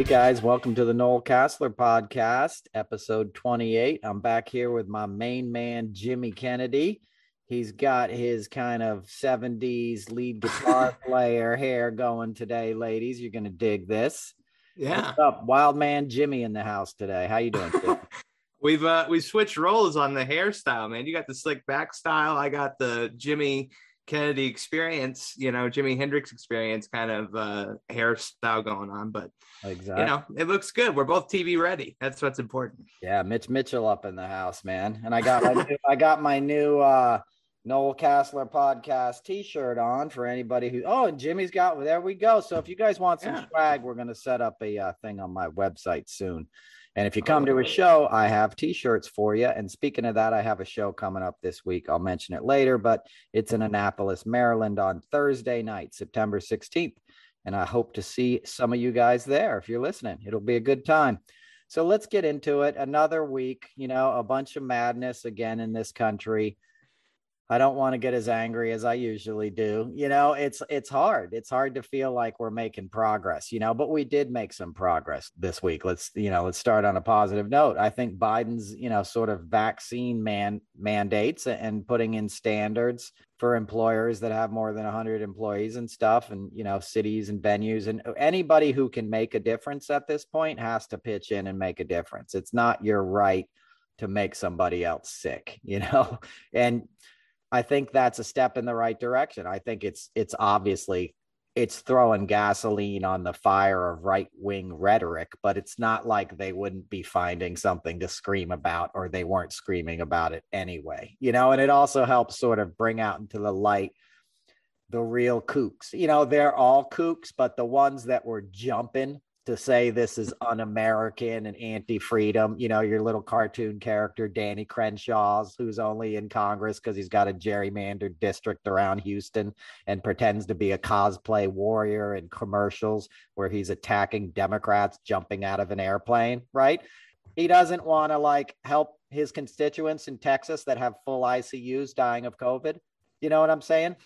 Hey guys, welcome to the Noel Casler podcast, episode 28. I'm back here with my main man, Jimmy Kennedy. He's got his kind of 70s lead guitar player hair going today, ladies. You're going to dig this. Yeah. What's up? Wild man Jimmy in the house today. How you doing? we've uh we switched roles on the hairstyle, man. You got the slick back style. I got the Jimmy Kennedy experience, you know, Jimi Hendrix experience kind of uh hairstyle going on. But exactly. you know, it looks good. We're both TV ready. That's what's important. Yeah, Mitch Mitchell up in the house, man. And I got my new, I got my new uh Noel Casler podcast t-shirt on for anybody who oh and Jimmy's got there we go. So if you guys want some yeah. swag, we're gonna set up a uh, thing on my website soon. And if you oh, come to a show, I have t-shirts for you. And speaking of that, I have a show coming up this week. I'll mention it later, but it's in Annapolis, Maryland on Thursday night, September 16th. And I hope to see some of you guys there if you're listening. It'll be a good time. So let's get into it. Another week, you know, a bunch of madness again in this country. I don't want to get as angry as I usually do. You know, it's it's hard. It's hard to feel like we're making progress, you know, but we did make some progress this week. Let's, you know, let's start on a positive note. I think Biden's, you know, sort of vaccine man mandates and putting in standards for employers that have more than 100 employees and stuff and, you know, cities and venues and uh, anybody who can make a difference at this point has to pitch in and make a difference. It's not your right to make somebody else sick, you know. And I think that's a step in the right direction. I think it's it's obviously it's throwing gasoline on the fire of right wing rhetoric, but it's not like they wouldn't be finding something to scream about or they weren't screaming about it anyway, you know. And it also helps sort of bring out into the light the real kooks. You know, they're all kooks, but the ones that were jumping to say this is un-American and anti-freedom. You know, your little cartoon character Danny Crenshaw's, who's only in Congress because he's got a gerrymandered district around Houston and pretends to be a cosplay warrior in commercials where he's attacking Democrats jumping out of an airplane. Right? He doesn't want to like help his constituents in Texas that have full ICUs dying of COVID. You know what I'm saying?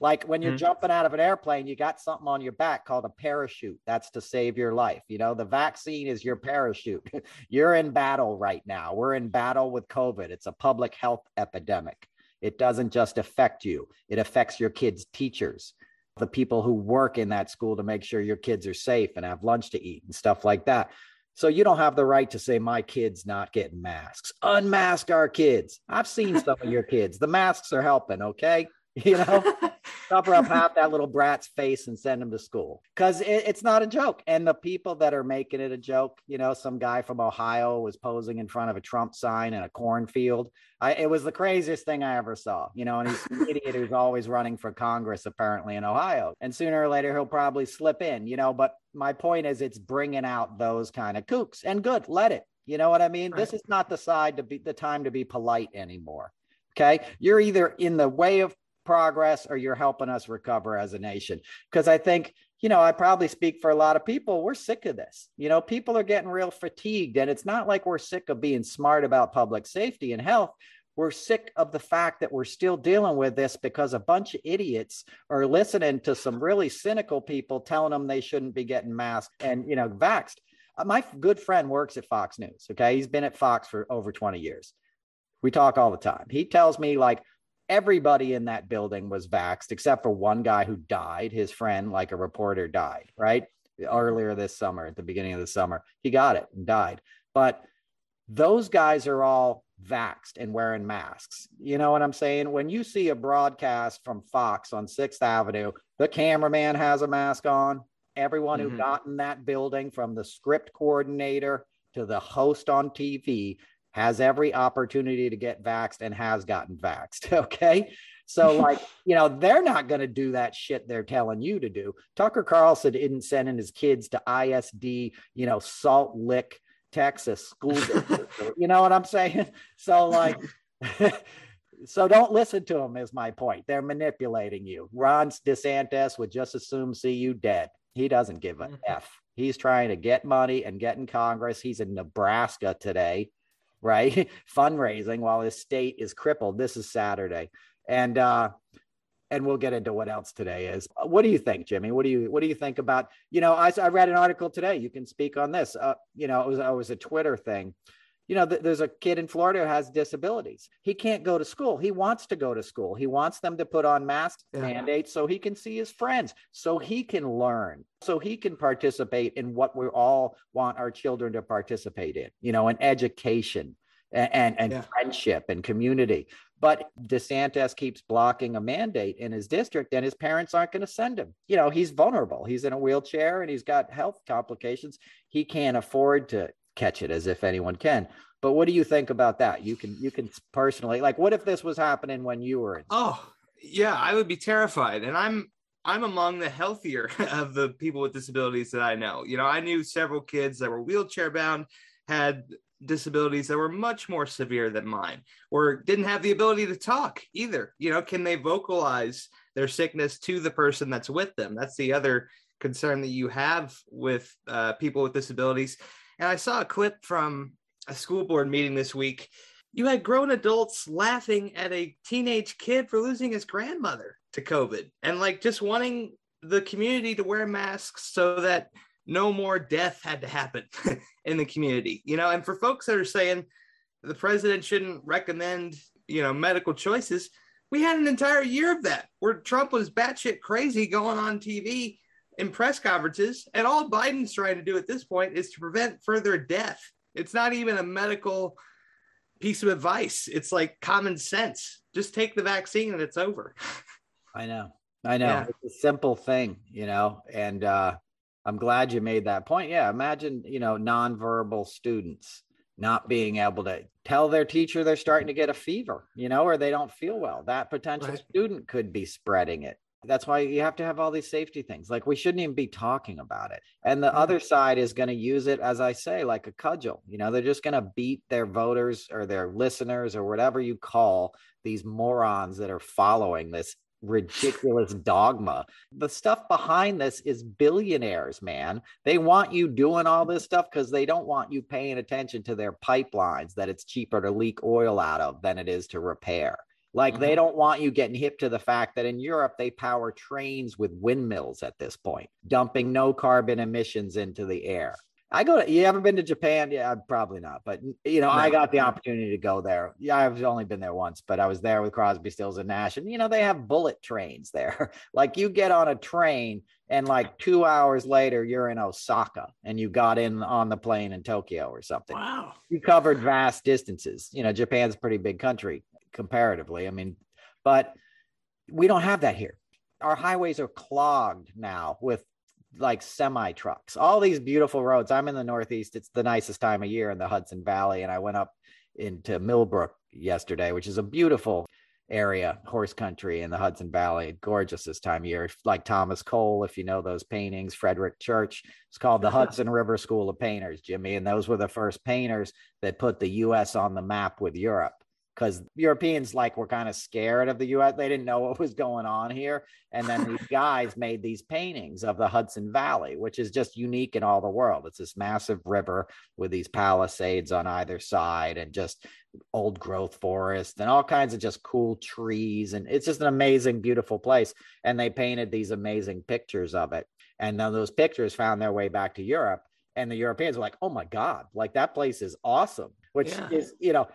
Like when you're mm-hmm. jumping out of an airplane, you got something on your back called a parachute. That's to save your life. You know, the vaccine is your parachute. you're in battle right now. We're in battle with COVID. It's a public health epidemic. It doesn't just affect you, it affects your kids' teachers, the people who work in that school to make sure your kids are safe and have lunch to eat and stuff like that. So you don't have the right to say my kids not getting masks. Unmask our kids. I've seen some of your kids. The masks are helping, okay? you know cover up half that little brat's face and send him to school. Because it, it's not a joke. And the people that are making it a joke you know some guy from ohio was posing in front of a trump sign in a cornfield. I, it was the craziest thing i ever saw you know and he's an idiot who's always running for congress apparently in ohio. And sooner or later he'll probably slip in you know but my point is it's bringing out those kind of kooks. And good let it you know what i mean? Right. this is not the side to be the time to be polite anymore Okay. You're either in the way of progress or you're helping us recover as a nation. Because I think, you know, I probably speak for a lot of people. We're sick of this. You know, people are getting real fatigued. And it's not like we're sick of being smart about public safety and health. We're sick of the fact that we're still dealing with this because a bunch of idiots are listening to some really cynical people telling them they shouldn't be getting masked and, you know, vaxxed. Uh, my good friend works at Fox News. Okay. He's been at Fox for over 20 years. We talk all the time. He tells me, like, everybody in that building was vaxxed except for one guy who died. His friend, like a reporter, died, right? Earlier this summer, at the beginning of the summer, he got it and died. But those guys are all vaxxed and wearing masks. You know what I'm saying? When you see a broadcast from Fox on Sixth Avenue, the cameraman has a mask on. Everyone mm-hmm. who got in that building, from the script coordinator to the host on TV, has every opportunity to get vaxxed and has gotten vaxxed. Okay. So, like, you know, they're not going to do that shit they're telling you to do. Tucker Carlson isn't sending his kids to ISD, you know, Salt Lick, Texas school. you know what I'm saying? So, like, so don't listen to them, is my point. They're manipulating you. Ron DeSantis would just assume see you dead. He doesn't give a mm-hmm. F. He's trying to get money and get in Congress. He's in Nebraska today right? Fundraising while his state is crippled. This is Saturday. And uh, and we'll get into what else today is. What do you think, Jimmy? What do you what do you think about? You know, I, I read an article today. You can speak on this. Uh, you know, it was it was a Twitter thing. You know, th- there's a kid in Florida who has disabilities. He can't go to school. He wants to go to school. He wants them to put on mask yeah. mandates so he can see his friends, so he can learn, so he can participate in what we all want our children to participate in. You know, in education and and, and yeah. friendship and community. But DeSantis keeps blocking a mandate in his district, and his parents aren't going to send him. You know, he's vulnerable. He's in a wheelchair and he's got health complications. He can't afford to catch it as if anyone can. But what do you think about that? You can you can personally like what if this was happening when you were in Oh, yeah, I would be terrified. And I'm I'm among the healthier of the people with disabilities that I know. You know, I knew several kids that were wheelchair bound, had disabilities that were much more severe than mine or didn't have the ability to talk either you know can they vocalize their sickness to the person that's with them that's the other concern that you have with uh, people with disabilities and i saw a clip from a school board meeting this week you had grown adults laughing at a teenage kid for losing his grandmother to covid and like just wanting the community to wear masks so that no more death had to happen in the community, you know. And for folks that are saying the president shouldn't recommend, you know, medical choices, we had an entire year of that where Trump was batshit crazy going on TV in press conferences, and all Biden's trying to do at this point is to prevent further death. It's not even a medical piece of advice. It's like common sense. Just take the vaccine and it's over. I know. I know. Yeah. It's a simple thing, you know, and uh I'm glad you made that point. Yeah, imagine, you know, nonverbal students not being able to tell their teacher they're starting to get a fever, you know, or they don't feel well. That potential right. student could be spreading it. That's why you have to have all these safety things. Like we shouldn't even be talking about it. And the mm-hmm. other side is going to use it, as I say, like a cudgel. You know, they're just going to beat their voters or their listeners or whatever you call these morons that are following this ridiculous dogma. The stuff behind this is billionaires, man. They want you doing all this stuff because they don't want you paying attention to their pipelines that it's cheaper to leak oil out of than it is to repair. Like mm-hmm. they don't want you getting hip to the fact that in Europe they power trains with windmills at this point, dumping no carbon emissions into the air. I go to, you ever been to Japan? Yeah, probably not. But, you know, no. I got the opportunity to go there. Yeah, I've only been there once, but I was there with Crosby, Stills, and Nash. And, you know, they have bullet trains there. like you get on a train and like two hours later, you're in Osaka and you got in on the plane in Tokyo or something. Wow. You covered vast distances. You know, Japan's a pretty big country comparatively. I mean, but we don't have that here. Our highways are clogged now with like semi trucks, all these beautiful roads. I'm in the Northeast. It's the nicest time of year in the Hudson Valley. And I went up into Millbrook yesterday, which is a beautiful area, horse country in the Hudson Valley. Gorgeous this time of year. Like Thomas Cole, if you know those paintings, Frederic Church. It's called the Hudson River School of Painters, Jimmy. And those were the first painters that put the US on the map with Europe because Europeans like were kind of scared of the US. They didn't know what was going on here. And then these guys made these paintings of the Hudson Valley, which is just unique in all the world. It's this massive river with these palisades on either side and just old growth forest and all kinds of just cool trees. And it's just an amazing, beautiful place. And they painted these amazing pictures of it. And then those pictures found their way back to Europe. And the Europeans were like, oh my God, like that place is awesome which yeah. is you know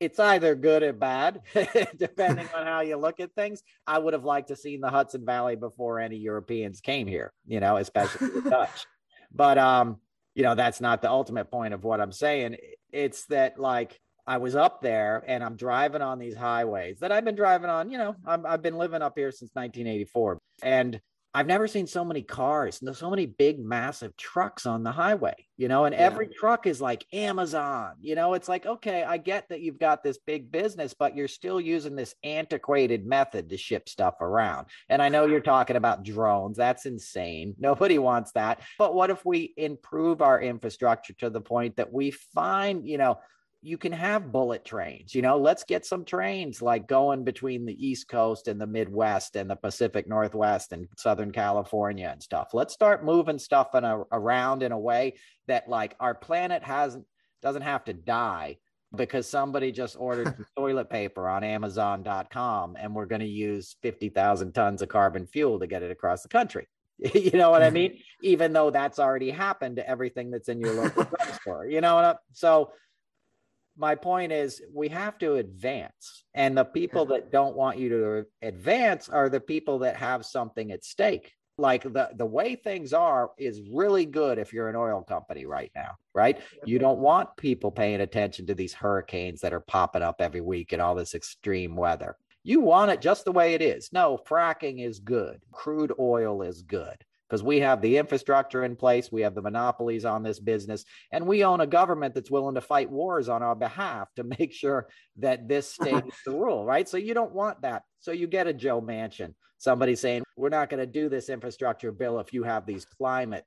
it's either good or bad, depending on how you look at things. I would have liked to seen the Hudson Valley before any Europeans came here, you know, especially the Dutch. But um, you know, that's not the ultimate point of what I'm saying. It's that like I was up there and I'm driving on these highways that I've been driving on, you know, i have been living up here since 1984. And I've never seen so many cars, and so many big, massive trucks on the highway, you know, and yeah. every truck is like Amazon, you know, it's like, okay, I get that you've got this big business, but you're still using this antiquated method to ship stuff around. And I know you're talking about drones. That's insane. Nobody wants that. But what if we improve our infrastructure to the point that we find, you know, you can have bullet trains you know let's get some trains like going between the east coast and the midwest and the pacific northwest and southern california and stuff let's start moving stuff in a, around in a way that like our planet hasn't doesn't have to die because somebody just ordered toilet paper on Amazon.com and we're going to use 50,000 tons of carbon fuel to get it across the country. you know what I mean? Even though that's already happened to everything that's in your local drugstore. You know what I, so my point is we have to advance and the people that don't want you to advance are the people that have something at stake. Like the the way things are is really good if you're an oil company right now right? You don't want people paying attention to these hurricanes that are popping up every week and all this extreme weather. You want it just the way it is. No fracking is good. Crude oil is good because we have the infrastructure in place, we have the monopolies on this business, and we own a government that's willing to fight wars on our behalf to make sure that this stays the rule, right? So you don't want that. So you get a Joe Manchin, somebody saying, we're not going to do this infrastructure bill if you have these climate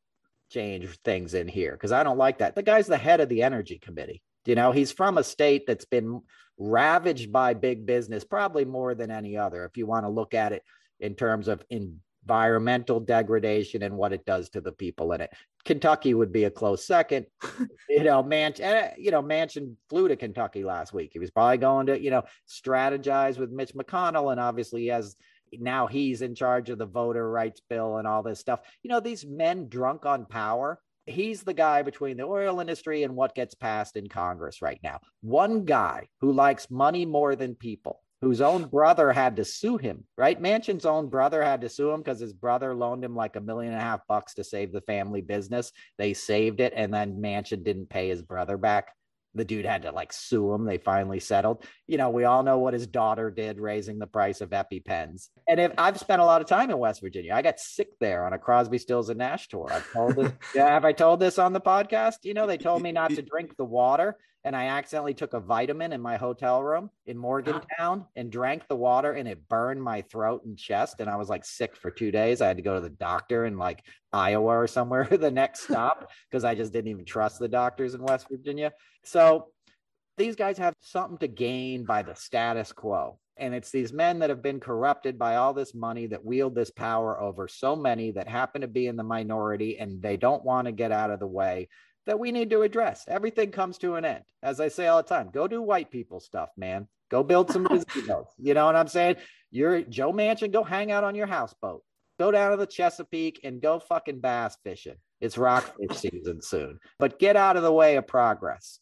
change things in here, because I don't like that. The guy's the head of the energy committee. You know, he's from a state that's been ravaged by big business, probably more than any other, if you want to look at it in terms of in environmental degradation and what it does to the people in it. Kentucky would be a close second. you know, Manchin, eh, you know, Manchin flew to Kentucky last week. He was probably going to, you know, strategize with Mitch McConnell, and obviously he has now he's in charge of the voter rights bill and all this stuff. You know, these men drunk on power. He's the guy between the oil industry and what gets passed in Congress right now. One guy who likes money more than people whose own brother had to sue him, right? Manchin's own brother had to sue him because his brother loaned him like a million and a half bucks to save the family business. They saved it, and then Mansion didn't pay his brother back. The dude had to like sue him. They finally settled. You know, we all know what his daughter did, raising the price of EpiPens. And if I've spent a lot of time in West Virginia, I got sick there on a Crosby, Stills, and Nash tour. I've told this. yeah, have I told this on the podcast? You know, they told me not to drink the water and I accidentally took a vitamin in my hotel room in ah. Morgantown and drank the water and it burned my throat and chest. And I was like sick for two days. I had to go to the doctor in like Iowa or somewhere the next stop because I just didn't even trust the doctors in West Virginia. So these guys have something to gain by the status quo. And it's these men that have been corrupted by all this money that wield this power over so many that happen to be in the minority and they don't want to get out of the way that we need to address. Everything comes to an end. As I say all the time, go do white people stuff, man. Go build some casinos. You know what I'm saying? You're Joe Manchin, go hang out on your houseboat. Go down to the Chesapeake and go fucking bass fishing. It's rockfish season soon. But get out of the way of progress.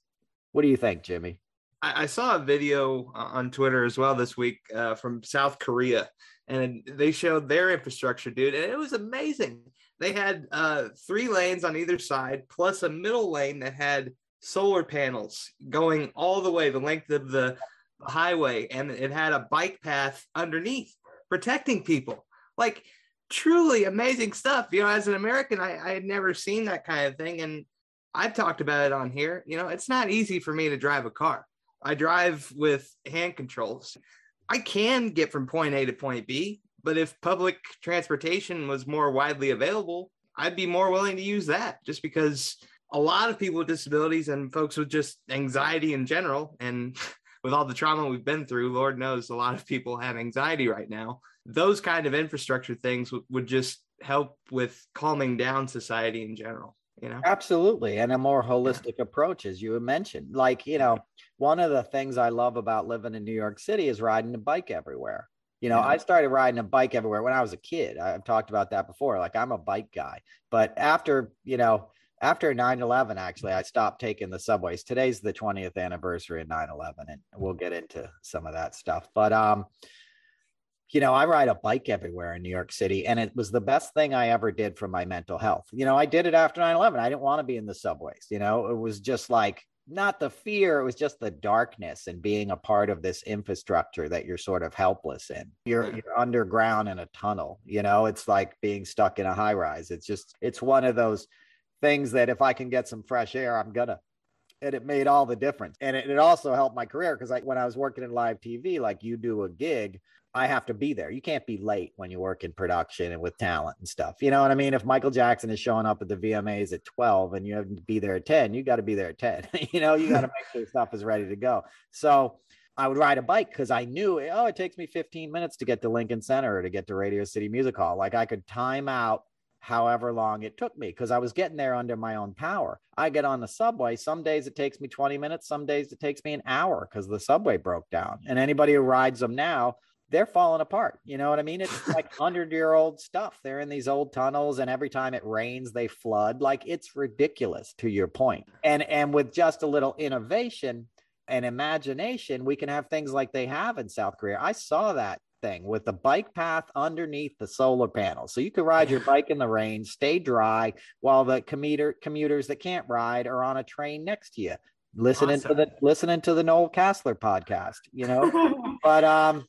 What do you think, Jimmy? I, saw a video on Twitter as well this week uh, from South Korea, and they showed their infrastructure, dude, and it was amazing they had uh, three lanes on either side, plus a middle lane that had solar panels going all the way the length of the highway, and it had a bike path underneath protecting people. Like truly amazing stuff. You know, as an American, I, I had never seen that kind of thing, and I've talked about it on here. You know, it's not easy for me to drive a car. I drive with hand controls. I can get from point A to point B, but if public transportation was more widely available, I'd be more willing to use that just because a lot of people with disabilities and folks with just anxiety in general, and with all the trauma we've been through, Lord knows a lot of people have anxiety right now. Those kind of infrastructure things w- would just help with calming down society in general. You know? Absolutely. And a more holistic approach, as you mentioned. Like, you know, one of the things I love about living in New York City is riding a bike everywhere. You know, yeah. I started riding a bike everywhere when I was a kid. I've talked about that before. Like I'm a bike guy. But after, you know, after 9-11 actually i stopped taking the subways today's the 20th anniversary of 9-11 and we'll get into some of that stuff but um you know i ride a bike everywhere in new york city and it was the best thing i ever did for my mental health you know i did it after 9-11 i didn't want to be in the subways you know it was just like not the fear, it was just the darkness and being a part of this infrastructure that you're sort of helpless in. You're, you're underground in a tunnel, you know, it's like being stuck in a high rise. It's just, it's one of those things that if I can get some fresh air, I'm gonna. And it made all the difference. And it, it also helped my career because like when I was working in live TV, like you do a gig, I have to be there. You can't be late when you work in production and with talent and stuff. You know what I mean? If Michael Jackson is showing up at the VMAs at 12 and you have to be there at 10, you got to be there at 10. you know, you got to make sure stuff is ready to go. So I would ride a bike because I knew, eh, oh, it takes me 15 minutes to get to Lincoln Center or to get to Radio City Music Hall. Like I could time out however long it took me because I was getting there under my own power. I get on the subway. Some days it takes me 20 minutes, some days it takes me an hour because the subway broke down. And anybody who rides them now, they're falling apart. You know what I mean? It's like 100 year old stuff. They're in these old tunnels and every time it rains they flood. Like it's ridiculous to your point. And and with just a little innovation and imagination, we can have things like they have in South Korea. I saw that thing with the bike path underneath the solar panels. So you could ride your bike in the rain, stay dry while the commuter commuters that can't ride are on a train next to you. Listening awesome. to the listening to the Noel Casler podcast, you know. but um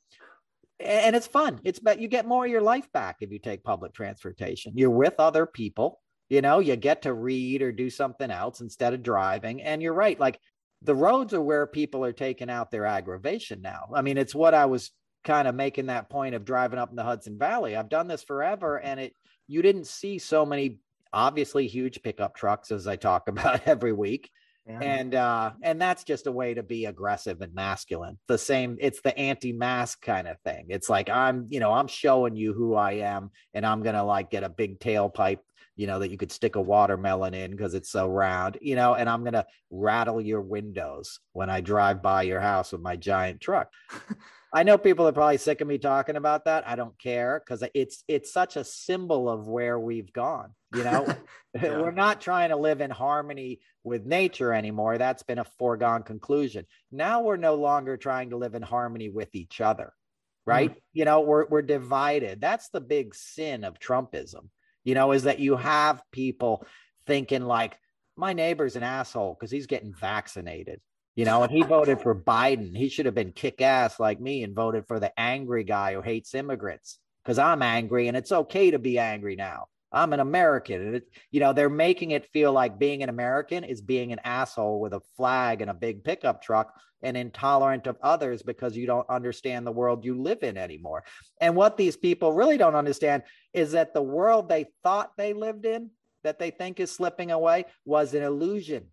and it's fun. It's but you get more of your life back if you take public transportation. You're with other people, you know, you get to read or do something else instead of driving. And you're right, like the roads are where people are taking out their aggravation now. I mean, it's what I was kind of making that point of driving up in the Hudson Valley. I've done this forever and it you didn't see so many obviously huge pickup trucks as I talk about every week. Yeah. And uh and that's just a way to be aggressive and masculine. The same it's the anti-mask kind of thing. It's like I'm, you know, I'm showing you who I am and I'm going to like get a big tailpipe you know, that you could stick a watermelon in because it's so round, you know, and I'm going to rattle your windows when I drive by your house with my giant truck. I know people are probably sick of me talking about that. I don't care because it's it's such a symbol of where we've gone. You know, yeah. we're not trying to live in harmony with nature anymore. That's been a foregone conclusion. Now we're no longer trying to live in harmony with each other, right? Mm. You know, we're we're divided. That's the big sin of Trumpism. You know, is that you have people thinking like my neighbor's an asshole because he's getting vaccinated you know, and he voted for Biden. He should have been kick ass like me and voted for the angry guy who hates immigrants because I'm angry and it's okay to be angry now. I'm an American. And it, you know, they're making it feel like being an American is being an asshole with a flag and a big pickup truck and intolerant of others because you don't understand the world you live in anymore. And what these people really don't understand is that the world they thought they lived in, that they think is slipping away, was an illusion.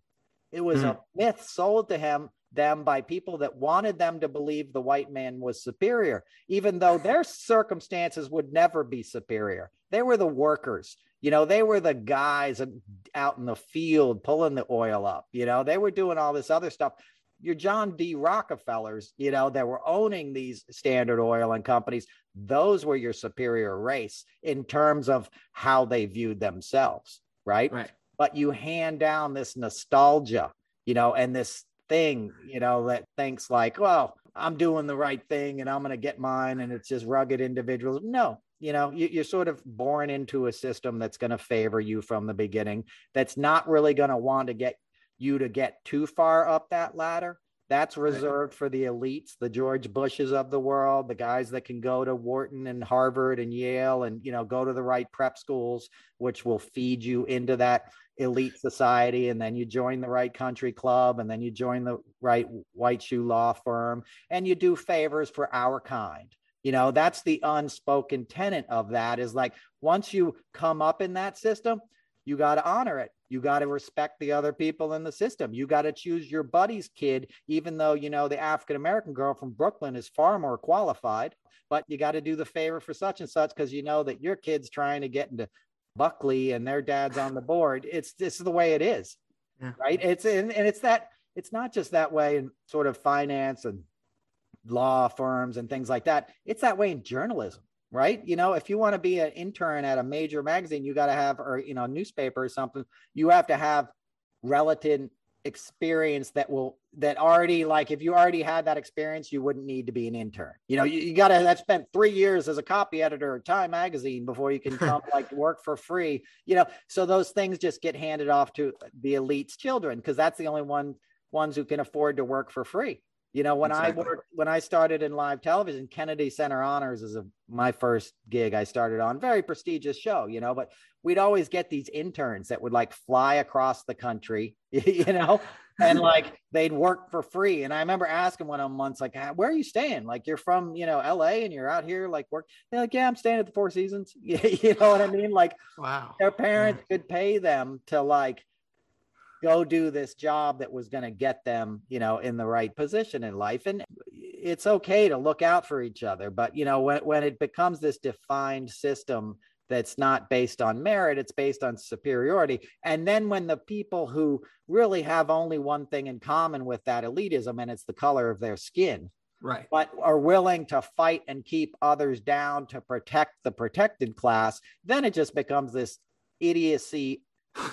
It was mm. a myth sold to him them by people that wanted them to believe the white man was superior, even though their circumstances would never be superior. They were the workers. You know, they were the guys out in the field pulling the oil up. You know, they were doing all this other stuff. Your John D. Rockefellers, you know, that were owning these Standard Oil and companies, those were your superior race in terms of how they viewed themselves, right? Right but you hand down this nostalgia, you know, and this thing, you know, that thinks like, well, I'm doing the right thing and I'm going to get mine and it's just rugged individuals. No, you know, you, are sort of born into a system that's going to favor you from the beginning, that's not really going to want to get you to get too far up that ladder. That's reserved for the elites, the George Bushes of the world, the guys that can go to Wharton and Harvard and Yale and, you know, go to the right prep schools, which will feed you into that elite society. And then you join the right country club and then you join the right white shoe law firm and you do favors for our kind. You know that's the unspoken tenet of that is like once you come up in that system you got to honor it you got to respect the other people in the system you got to choose your buddy's kid even though you know the african american girl from brooklyn is far more qualified but you got to do the favor for such and such because you know that your kid's trying to get into Buckley and their dad's on the board. It's this is the way it is, yeah. right? It's and, and it's that it's not just that way in sort of finance and law firms and things like that. It's that way in journalism, right? You know, if you want to be an intern at a major magazine, you got to have or you know newspaper or something. You have to have relative experience that will that already like if you already had that experience you wouldn't need to be an intern you know you, you gotta have spent three years as a copy editor at time magazine before you can come like work for free you know so those things just get handed off to the elite's children because that's the only one ones who can afford to work for free you know, when exactly. I worked, when I started in live television, Kennedy Center Honors is a, my first gig I started on. Very prestigious show, you know, but we'd always get these interns that would like fly across the country, you know, and like they'd work for free. And I remember asking one of them once, like, ah, where are you staying? Like, you're from, you know, LA and you're out here like work. They're like, yeah, I'm staying at the Four Seasons. you know what I mean? Like, wow. Their parents yeah. could pay them to like, go do this job that was going to get them, you know, in the right position in life. And it's okay to look out for each other. But, you know, when, when it becomes this defined system that's not based on merit, it's based on superiority. And then when the people who really have only one thing in common with that elitism, and it's the color of their skin, right, but are willing to fight and keep others down to protect the protected class, then it just becomes this idiocy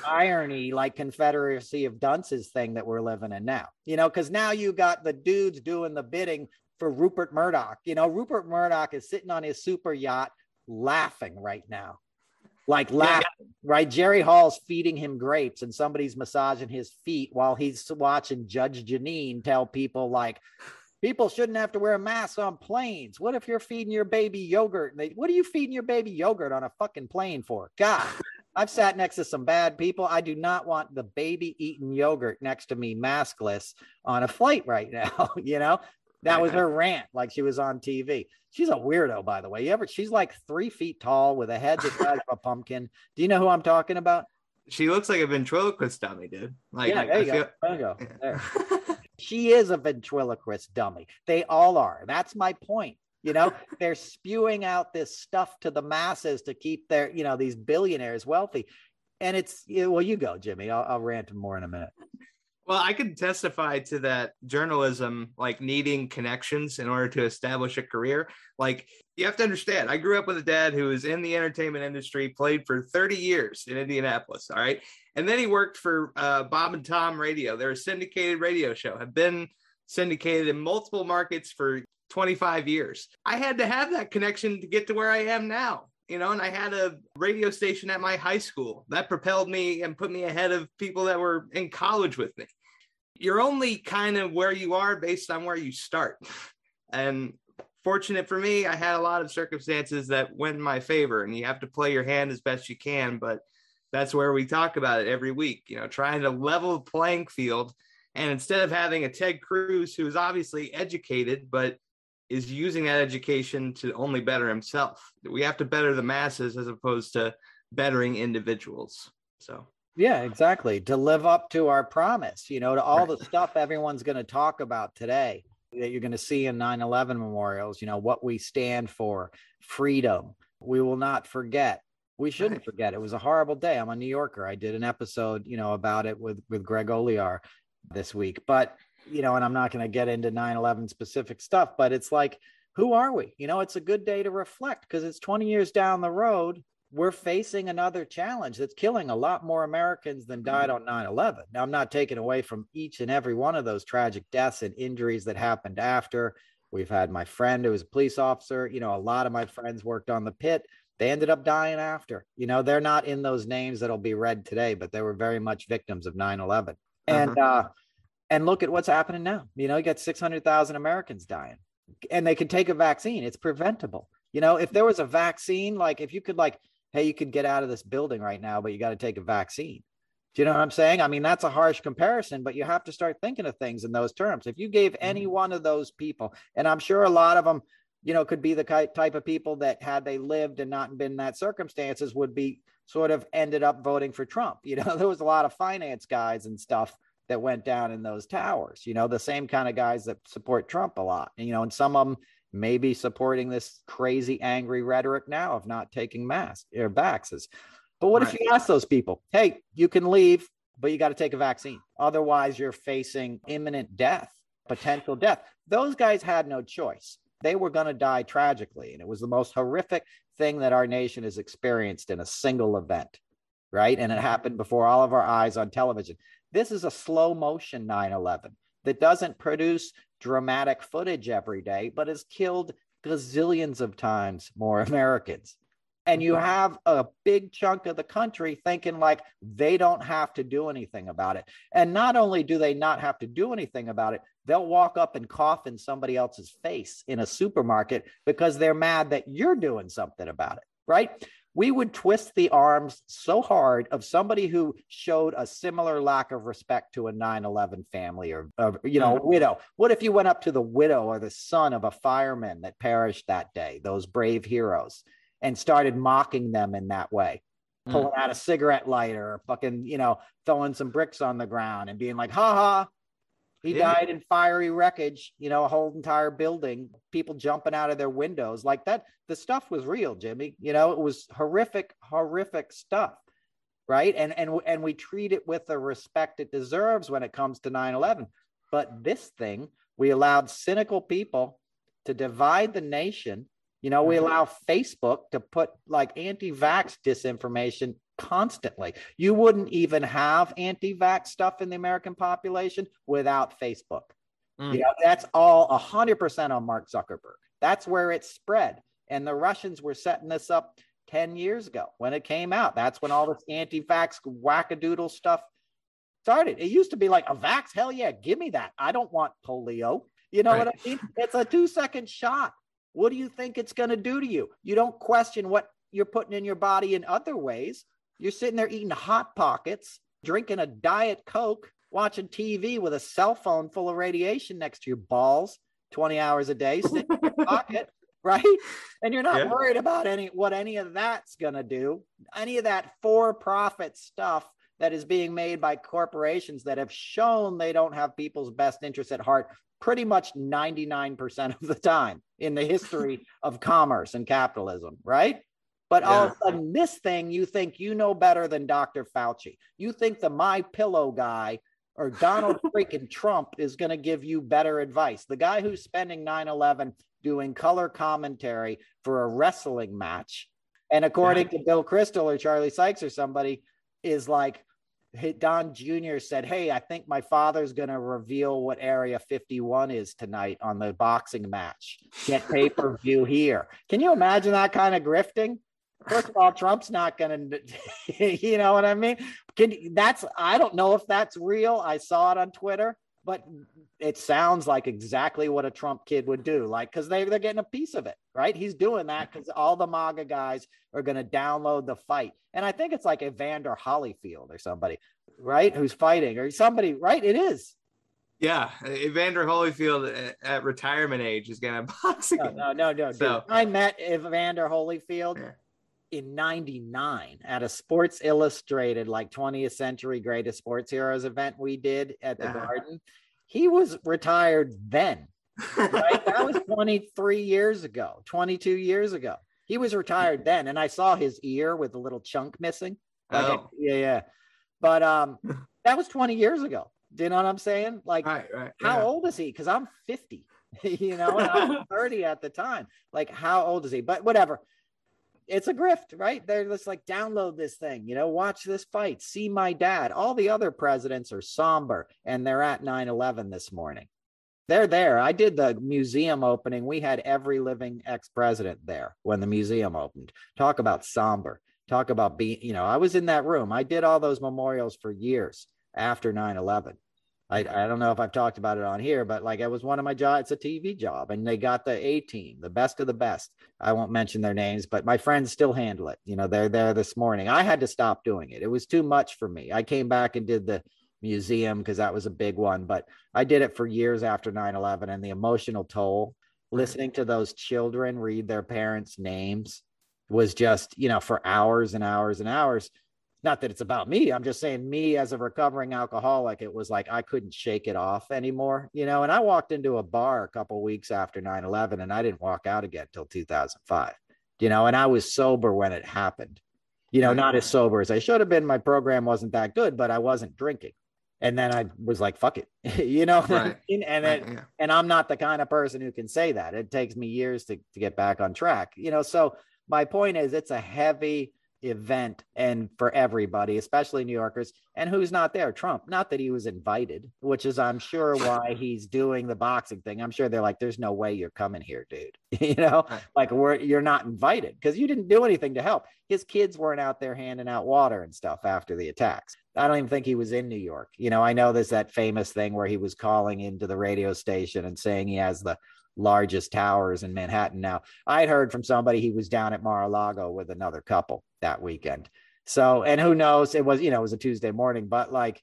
irony like confederacy of dunces thing that we're living in now you know because now you got the dudes doing the bidding for rupert murdoch. You know rupert murdoch is sitting on his super yacht laughing right now. Like laughing yeah. right? Jerry hall's feeding him grapes and somebody's massaging his feet while he's watching judge jeanine tell people like people shouldn't have to wear masks on planes. What if you're feeding your baby yogurt? And they, what are you feeding your baby yogurt on a fucking plane for? God I've sat next to some bad people. I do not want the baby eating yogurt next to me maskless on a flight right now. you know, that was her rant, like she was on TV. She's a weirdo, by the way. You ever? She's like three feet tall with a head the size of a pumpkin. Do you know who I'm talking about? She looks like a ventriloquist dummy, dude. Like, yeah, there you feel... go. There you go. There. she is a ventriloquist dummy. They all are. That's my point. You know, they're spewing out this stuff to the masses to keep their, you know, these billionaires wealthy. And it's, well, you go, Jimmy. I'll, I'll rant more in a minute. Well, I can testify to that journalism, like needing connections in order to establish a career. Like, you have to understand, I grew up with a dad who was in the entertainment industry, played for 30 years in Indianapolis. All right. And then he worked for uh, Bob and Tom Radio. They're a syndicated radio show, have been syndicated in multiple markets for 25 years. I had to have that connection to get to where I am now. You know, and I had a radio station at my high school that propelled me and put me ahead of people that were in college with me. You're only kind of where you are based on where you start. And fortunate for me, I had a lot of circumstances that went in my favor, and you have to play your hand as best you can. But that's where we talk about it every week, you know, trying to level the playing field. And instead of having a Ted Cruz who's obviously educated, but is using that education to only better himself. We have to better the masses as opposed to bettering individuals. So, yeah, exactly. To live up to our promise, you know, to all right. the stuff everyone's going to talk about today that you're going to see in 9 11 memorials, you know, what we stand for, freedom. We will not forget. We shouldn't right. forget. It was a horrible day. I'm a New Yorker. I did an episode, you know, about it with with Greg Olear this week. But you know, and I'm not going to get into 9 11 specific stuff, but it's like, who are we? You know, it's a good day to reflect because it's 20 years down the road. We're facing another challenge that's killing a lot more Americans than died on 9 11. Now, I'm not taking away from each and every one of those tragic deaths and injuries that happened after. We've had my friend who was a police officer. You know, a lot of my friends worked on the pit. They ended up dying after. You know, they're not in those names that'll be read today, but they were very much victims of 9 11. And, uh-huh. uh, and look at what's happening now. You know, you got 600,000 Americans dying and they could take a vaccine. It's preventable. You know, if there was a vaccine, like if you could, like, hey, you could get out of this building right now, but you got to take a vaccine. Do you know what I'm saying? I mean, that's a harsh comparison, but you have to start thinking of things in those terms. If you gave any mm-hmm. one of those people, and I'm sure a lot of them, you know, could be the type of people that had they lived and not been in that circumstances would be sort of ended up voting for Trump. You know, there was a lot of finance guys and stuff that went down in those towers. You know, the same kind of guys that support Trump a lot. You know, and some of them may be supporting this crazy, angry rhetoric now of not taking masks or vaxes. But what right. if you ask those people, hey, you can leave, but you got to take a vaccine. Otherwise, you're facing imminent death, potential death. Those guys had no choice. They were going to die tragically. And it was the most horrific thing that our nation has experienced in a single event, right? And it happened before all of our eyes on television. This is a slow motion 9 11 that doesn't produce dramatic footage every day, but has killed gazillions of times more Americans. And you have a big chunk of the country thinking like they don't have to do anything about it. And not only do they not have to do anything about it, they'll walk up and cough in somebody else's face in a supermarket because they're mad that you're doing something about it, right? We would twist the arms so hard of somebody who showed a similar lack of respect to a 9-11 family or, or you know a mm-hmm. widow what if you went up to the widow or the son of a fireman that perished that day those brave heroes and started mocking them in that way mm. pulling out a cigarette lighter or fucking you know throwing some bricks on the ground and being like ha ha He Yeah. died in fiery wreckage, you know, a whole entire building, people jumping out of their windows like that. The stuff was real, Jimmy. You know, it was horrific, horrific stuff. Right. And and and we treat it with the respect it deserves when it comes to 9-11. But this thing, we allowed cynical people to divide the nation. You know, we Mhm. allow Facebook to put like anti-vax disinformation constantly. You wouldn't even have anti-vax stuff in the American population without Facebook. Mm. You know, that's all 100% on Mark Zuckerberg. That's where it spread. And the Russians were setting this up 10 years ago when it came out. That's when all this anti-vax wackadoodle stuff started. It used to be like a vax, hell yeah, give me that. I don't want polio. You know what I mean? It's a two second shot. What do you think it's going to do to you? You don't question what you're putting in your body in other ways. You're sitting there eating Hot Pockets, drinking a Diet Coke, watching TV with a cell phone full of radiation next to your balls 20 hours a day, sitting in your pocket, right? And you're not Yeah. worried about any what any of that's going to do. Any of that for profit stuff that is being made by corporations that have shown they don't have people's best interests at heart pretty much 99% of the time in the history of commerce and capitalism, right? But all of a sudden, this thing you think you know better than Dr. Fauci. You think the My Pillow guy or Donald freaking Trump is going to give you better advice. The guy who's spending 9 11 doing color commentary for a wrestling match. And according to Bill Kristol or Charlie Sykes or somebody, is like, Don Jr. said, Hey, I think my father's going to reveal what Area 51 is tonight on the boxing match. Get pay per view here. Can you imagine that kind of grifting? First of all, Trump's not going to, you know what I mean? Can that's I don't know if that's real. I saw it on Twitter, but it sounds like exactly what a Trump kid would do. Like, because they they're getting a piece of it, right? He's doing that because all the MAGA guys are going to download the fight, and I think it's like Evander Holyfield or somebody, right? Who's fighting or somebody, right? It is. Yeah, Evander Holyfield at, at retirement age is gonna box No, again. no, no, no. So- I met Evander Holyfield Yeah. In 99 at a Sports Illustrated, like 20th Century Greatest Sports Heroes event we did at the Uh-huh. Garden. He was retired then, right? that was 23 years ago, 22 years ago. He was retired then, and I saw his ear with a little chunk missing. Like, oh, yeah, yeah. But um, that was 20 years ago. Do you know what I'm saying? Like, right, right. how yeah. old is he? Because I'm 50, you know, and I was 30 at the time. Like, how old is he? But whatever. It's a grift, right? They're just like, download this thing, you know, watch this fight, see my dad. All the other presidents are somber and they're at 9 11 this morning. They're there. I did the museum opening. We had every living ex president there when the museum opened. Talk about somber. Talk about being, you know, I was in that room. I did all those memorials for years after 9 11. I, I don't know if I've talked about it on here, but like it was one of my jobs. It's a TV job, and they got the A team, the best of the best. I won't mention their names, but my friends still handle it. You know, they're there this morning. I had to stop doing it. It was too much for me. I came back and did the museum because that was a big one, but I did it for years after 9 11 and the emotional toll. Listening to those children read their parents' names was just, you know, for hours and hours and hours not that it's about me i'm just saying me as a recovering alcoholic it was like i couldn't shake it off anymore you know and i walked into a bar a couple weeks after 9-11 and i didn't walk out again until 2005 you know and i was sober when it happened you know not as mm. sober as i should have been my program wasn't that good but i wasn't drinking and then i was like fuck it you know Right. and Right, it, yeah. and i'm not the kind of person who can say that it takes me years to, to get back on track you know so my point is it's a heavy event and for everybody especially new yorkers and who's not there? Trump. Not that he was invited which is i'm sure why he's doing the boxing thing. I'm sure they're like there's no way you're coming here dude. You know? Like we're you're not invited because you didn't do anything to help. His kids weren't out there handing out water and stuff after the attacks. I don't even think he was in new york. You know i know there's that famous thing where he was calling into the radio station and saying he has the largest towers in manhattan now I'd heard from somebody he was down at Mar-a-Lago with another couple that weekend. So, and who knows? It was, you know, it was a Tuesday morning, but like,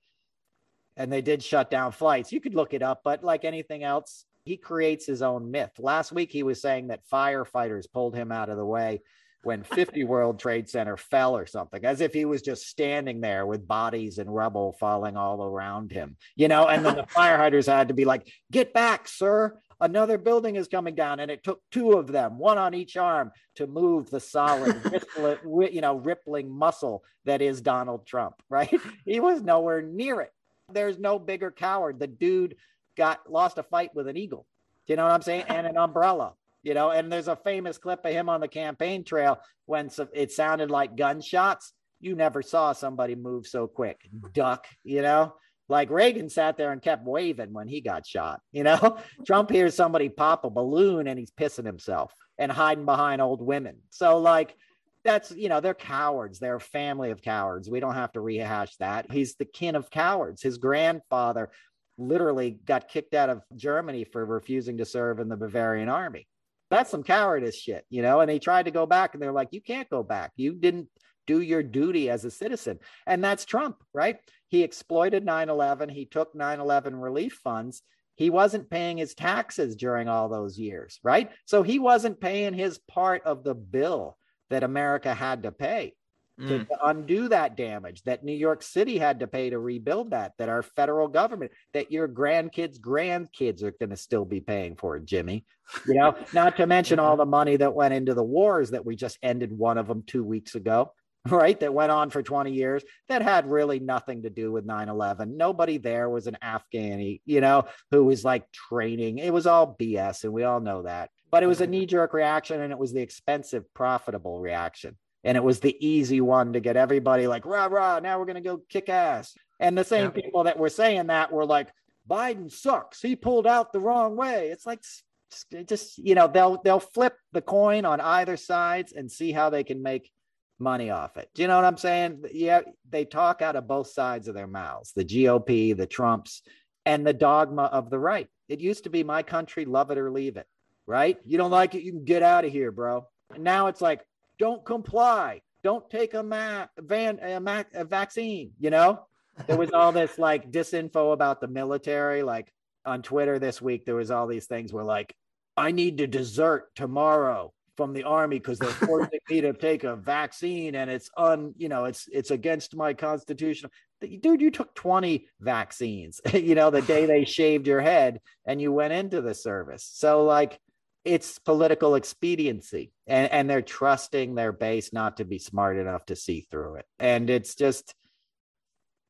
and they did shut down flights. You could look it up, but like anything else, he creates his own myth. Last week, he was saying that firefighters pulled him out of the way when 50 World Trade Center fell or something, as if he was just standing there with bodies and rubble falling all around him, you know. And then the firefighters had to be like, "Get back, sir! Another building is coming down." And it took two of them, one on each arm, to move the solid, you know, rippling muscle that is Donald Trump. Right? He was nowhere near it. There's no bigger coward. The dude got lost a fight with an eagle. Do you know what I'm saying? And an umbrella you know, and there's a famous clip of him on the campaign trail when it sounded like gunshots. You never saw somebody move so quick, duck, you know, like Reagan sat there and kept waving when he got shot, you know. Trump hears somebody pop a balloon and he's pissing himself and hiding behind old women. So, like, that's, you know, they're cowards. They're a family of cowards. We don't have to rehash that. He's the kin of cowards. His grandfather literally got kicked out of Germany for refusing to serve in the Bavarian army that's some cowardice shit, you know. And they tried to go back and they're like, you can't go back. You didn't do your duty as a citizen. And that's Trump, right? He exploited 9 11. He took 9 11 relief funds. He wasn't paying his taxes during all those years, right? So he wasn't paying his part of the bill that America had to pay to, mm. to, undo that damage that New York City had to pay to rebuild that, that our federal government, that your grandkids' grandkids are going to still be paying for it, Jimmy. You know, not to mention all the money that went into the wars that we just ended one of them two weeks ago, right? That went on for 20 years that had really nothing to do with 9 11. Nobody there was an Afghani, you know, who was like training. It was all BS, and we all know that. But it was a knee jerk reaction and it was the expensive, profitable reaction and it was the easy one to get everybody like rah rah now we're going to go kick ass and the same yeah. people that were saying that were like biden sucks he pulled out the wrong way it's like just you know they'll they'll flip the coin on either sides and see how they can make money off it do you know what i'm saying yeah they talk out of both sides of their mouths the gop the trumps and the dogma of the right it used to be my country love it or leave it right you don't like it you can get out of here bro and now it's like don't comply. Don't take a, ma- van, a, ma- a vaccine. You know, there was all this like disinfo about the military. Like on Twitter this week, there was all these things where like, I need to desert tomorrow from the army because they're forcing me to take a vaccine and it's un you know it's it's against my constitution. Dude you took 20 vaccines you know the day they shaved your head and you went into the service. So like it's political expediency and, and they're trusting their base not to be smart enough to see through it. And it's just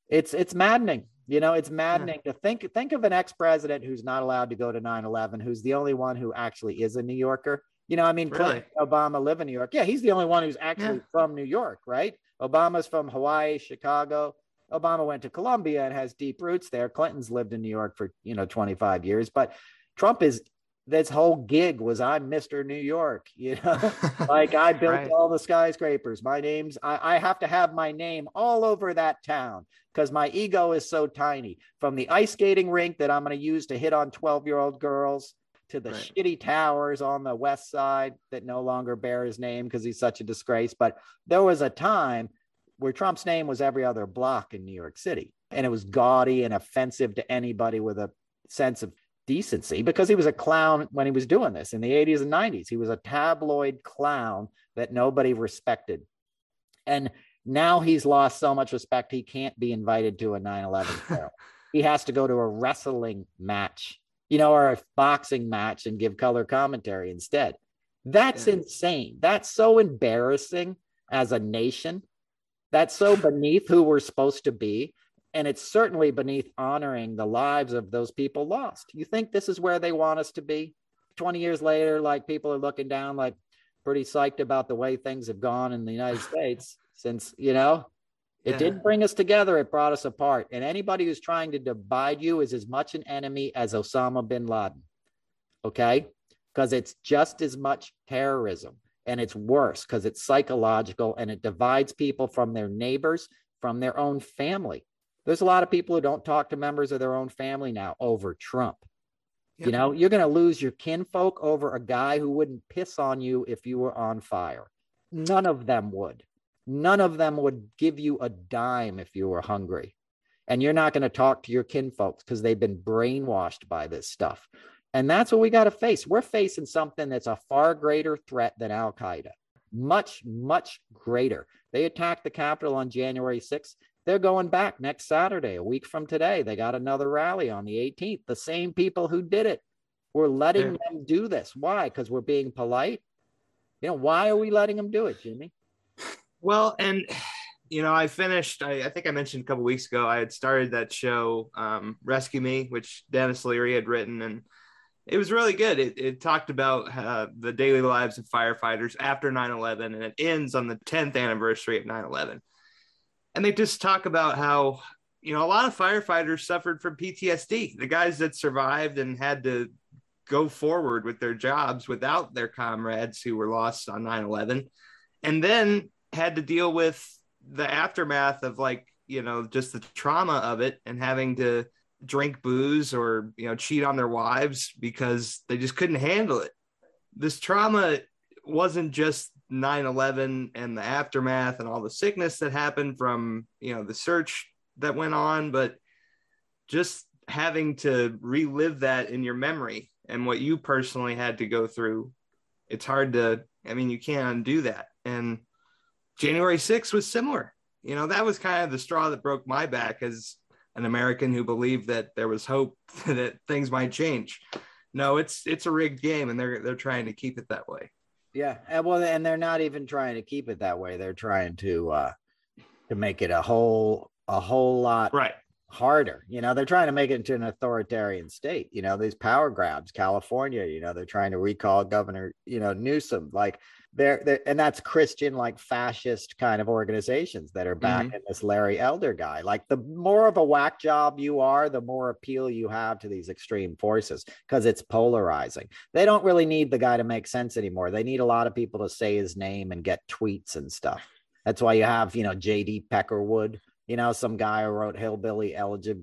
it's it's maddening you know it's maddening yeah. to think think of an ex-president who's not allowed to go to 9-11 who's the only one who actually is a new yorker you know i mean really? obama live in new york yeah he's the only one who's actually yeah. from new york right obama's from hawaii chicago obama went to columbia and has deep roots there clinton's lived in new york for you know 25 years but trump is this whole gig was I'm Mr. New York, you know, like I built right. all the skyscrapers. My name's I, I have to have my name all over that town because my ego is so tiny. From the ice skating rink that I'm going to use to hit on 12 year old girls to the right. shitty towers on the west side that no longer bear his name because he's such a disgrace. But there was a time where Trump's name was every other block in New York City. And it was gaudy and offensive to anybody with a sense of decency because he was a clown when he was doing this in the 80s and 90s. He was a tabloid clown that nobody respected. And now he's lost so much respect, he can't be invited to a 9 11 show. he has to go to a wrestling match, you know, or a boxing match and give color commentary instead. That's yeah. insane. That's so embarrassing as a nation. That's so beneath who we're supposed to be and it's certainly beneath honoring the lives of those people lost. You think this is where they want us to be? 20 years later, like people are looking down, like pretty psyched about the way things have gone in the United States since, you know, it yeah. didn't bring us together, it brought us apart. And anybody who's trying to divide you is as much an enemy as Osama bin Laden. Okay? Because it's just as much terrorism and it's worse because it's psychological and it divides people from their neighbors, from their own family. There's a lot of people who don't talk to members of their own family now over Trump. You know, you're going to lose your kinfolk over a guy who wouldn't piss on you if you were on fire. None of them would. None of them would give you a dime if you were hungry. And you're not going to talk to your kinfolks because they've been brainwashed by this stuff. And that's what we got to face. We're facing something that's a far greater threat than Al Qaeda. much, much greater. They attacked the Capitol on January 6th. They're going back next Saturday, a week from today. They got another rally on the 18th. The same people who did it. We're letting yeah. them do this. Why? Because we're being polite. You know, why are we letting them do it, Jimmy? Well, and you know, I finished. I, I think I mentioned a couple weeks ago. I had started that show, um, Rescue Me, which Denis Leary had written, and it was really good. It, it talked about uh, the daily lives of firefighters after 9/11, and it ends on the 10th anniversary of 9/11. And they just talk about how you know a lot of firefighters suffered from PTSD. The guys that survived and had to go forward with their jobs without their comrades who were lost on 9/11, and then had to deal with the aftermath of like you know just the trauma of it and having to drink booze or you know cheat on their wives because they just couldn't handle it. This trauma wasn't just 9-11 and the aftermath and all the sickness that happened from you know the search that went on but just having to relive that in your memory and what you personally had to go through it's hard to i mean you can't undo that. And January 6th was similar. You know, that was kind of the straw that broke my back as an American who believed that there was hope that things might change. No, it's it's a rigged game and they're they're trying to keep it that way. Yeah. And well and they're not even trying to keep it that way. They're trying to uh to make it a whole a whole lot right harder. You know, they're trying to make it into an authoritarian state. You know, these power grabs, California, you know, they're trying to recall Governor, you know, Newsom. Like they're, and that's Christian, like fascist kind of organizations that are back mm-hmm. in this Larry Elder guy. Like the more of a whack job you are, the more appeal you have to these extreme forces because it's polarizing. They don't really need the guy to make sense anymore. They need a lot of people to say his name and get tweets and stuff. That's why you have, you know, JD Peckerwood, you know, some guy who wrote Hillbilly Elegy.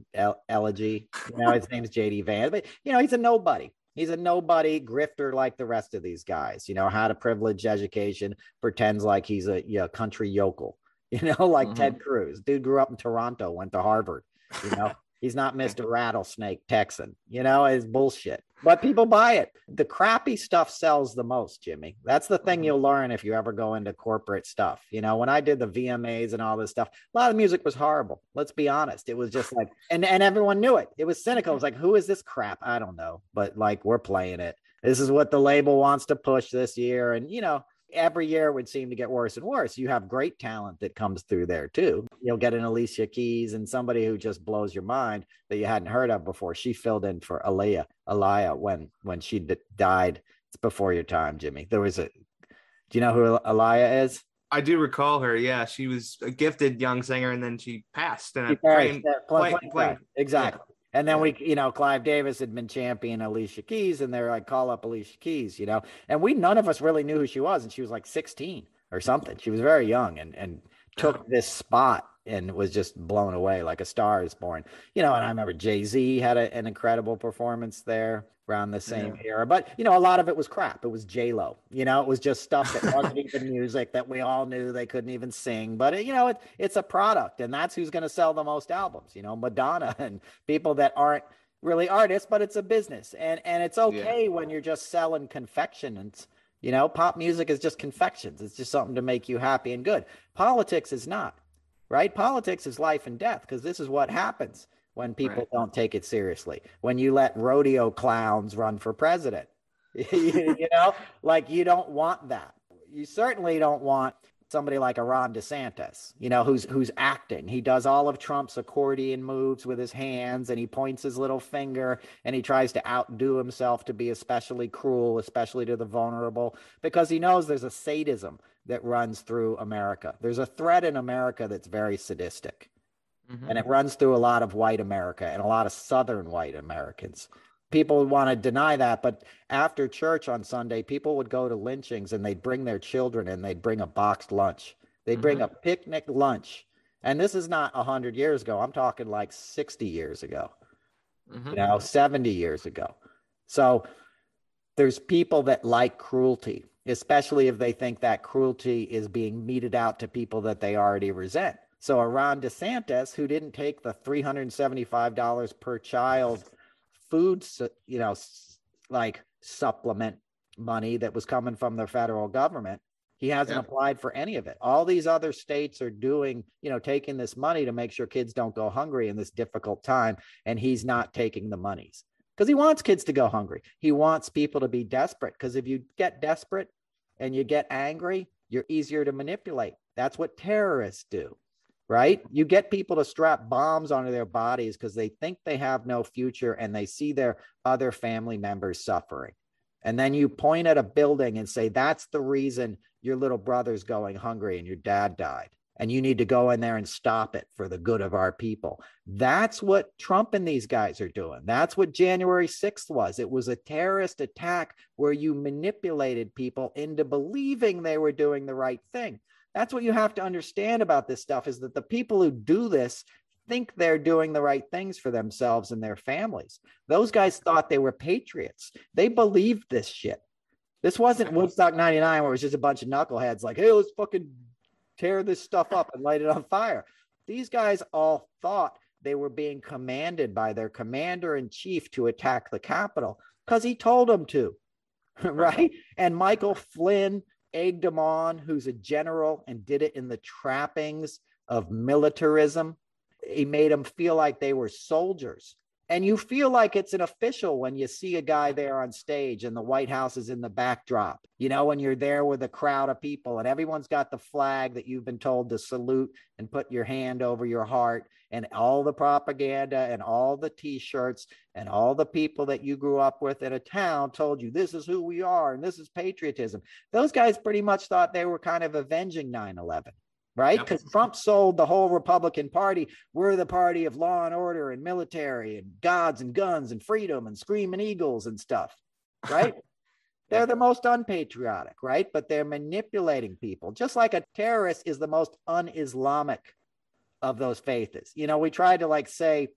Elegy. You know, his name's JD Vance, but, you know, he's a nobody. He's a nobody grifter like the rest of these guys. You know, had a privileged education, pretends like he's a you know, country yokel. You know, like mm-hmm. Ted Cruz. Dude grew up in Toronto, went to Harvard. You know, he's not Mr. Rattlesnake Texan. You know, it's bullshit. But people buy it. The crappy stuff sells the most, Jimmy. That's the thing mm-hmm. you'll learn if you ever go into corporate stuff. You know, when I did the VMAs and all this stuff, a lot of music was horrible. Let's be honest. It was just like, and, and everyone knew it. It was cynical. It was like, who is this crap? I don't know. But like, we're playing it. This is what the label wants to push this year. And, you know, every year would seem to get worse and worse. You have great talent that comes through there too. You'll get an Alicia Keys and somebody who just blows your mind that you hadn't heard of before. She filled in for Aaliyah, Aaliyah when when she died. It's before your time, Jimmy. There was a. Do you know who Aaliyah is? I do recall her. Yeah, she was a gifted young singer, and then she passed. And she passed. exactly. And then we, you know, Clive Davis had been champion Alicia Keys, and they're like, call up Alicia Keys, you know. And we none of us really knew who she was, and she was like 16 or something. She was very young and and took this spot and was just blown away like a star is born. You know, and I remember Jay Z had a, an incredible performance there around the same yeah. era. But you know, a lot of it was crap. It was J Lo. You know, it was just stuff that wasn't even music that we all knew they couldn't even sing. But it, you know, it, it's a product, and that's who's going to sell the most albums. You know, Madonna and people that aren't really artists, but it's a business, and and it's okay yeah. when you're just selling confections. You know, pop music is just confections. It's just something to make you happy and good. Politics is not, right? Politics is life and death because this is what happens when people right. don't take it seriously. When you let rodeo clowns run for president, you know, like you don't want that. You certainly don't want somebody like a Ron DeSantis, you know, who's who's acting. He does all of Trump's accordion moves with his hands and he points his little finger and he tries to outdo himself to be especially cruel, especially to the vulnerable, because he knows there's a sadism that runs through America. There's a thread in America that's very sadistic. Mm-hmm. And it runs through a lot of white America and a lot of Southern white Americans. People want to deny that, but after church on Sunday, people would go to lynchings and they'd bring their children and they'd bring a boxed lunch. They'd mm-hmm. bring a picnic lunch. And this is not 100 years ago. I'm talking like 60 years ago, mm-hmm. you know, 70 years ago. So there's people that like cruelty, especially if they think that cruelty is being meted out to people that they already resent. So a Ron DeSantis who didn't take the $375 per child food, you know, like supplement money that was coming from the federal government He hasn't Yeah. applied for any of it. All these other states are doing, you know, taking this money to make sure kids don't go hungry in this difficult time. And he's not taking the monies because he wants kids to go hungry. He wants people to be desperate because if you get desperate and you get angry, you're easier to manipulate. That's what terrorists do, right? You get people to strap bombs onto their bodies because they think they have no future and they see their other family members suffering. And then you point at a building and say, that's the reason your little brother's going hungry and your dad died. And you need to go in there and stop it for the good of our people. That's what Trump and these guys are doing. That's what January 6th was. It was a terrorist attack where you manipulated people into believing they were doing the right thing. That's what you have to understand about this stuff is that the people who do this think they're doing the right things for themselves and their families. Those guys thought they were patriots. They believed this shit. This wasn't Woodstock 99 where it was just a bunch of knuckleheads like, hey, let's fucking tear this stuff up and light it on fire. These guys all thought they were being commanded by their commander in chief to attack the Capitol because he told them to, right? And Michael Flynn egged him on, who's a general and did it in the trappings of militarism. He made them feel like they were soldiers. And you feel like it's an official when you see a guy there on stage and the White House is in the backdrop. You know, when you're there with a crowd of people and everyone's got the flag that you've been told to salute and put your hand over your heart, and all the propaganda and all the t shirts and all the people that you grew up with in a town told you this is who we are and this is patriotism. Those guys pretty much thought they were kind of avenging 9 11 right? Yep. Because Trump sold the whole Republican Party. We're the party of law and order and military and gods and guns and freedom and screaming eagles and stuff, right? They're the most unpatriotic, right? But they're manipulating people, just like a terrorist is the most un Islamic of those faiths. You know, we try to like say,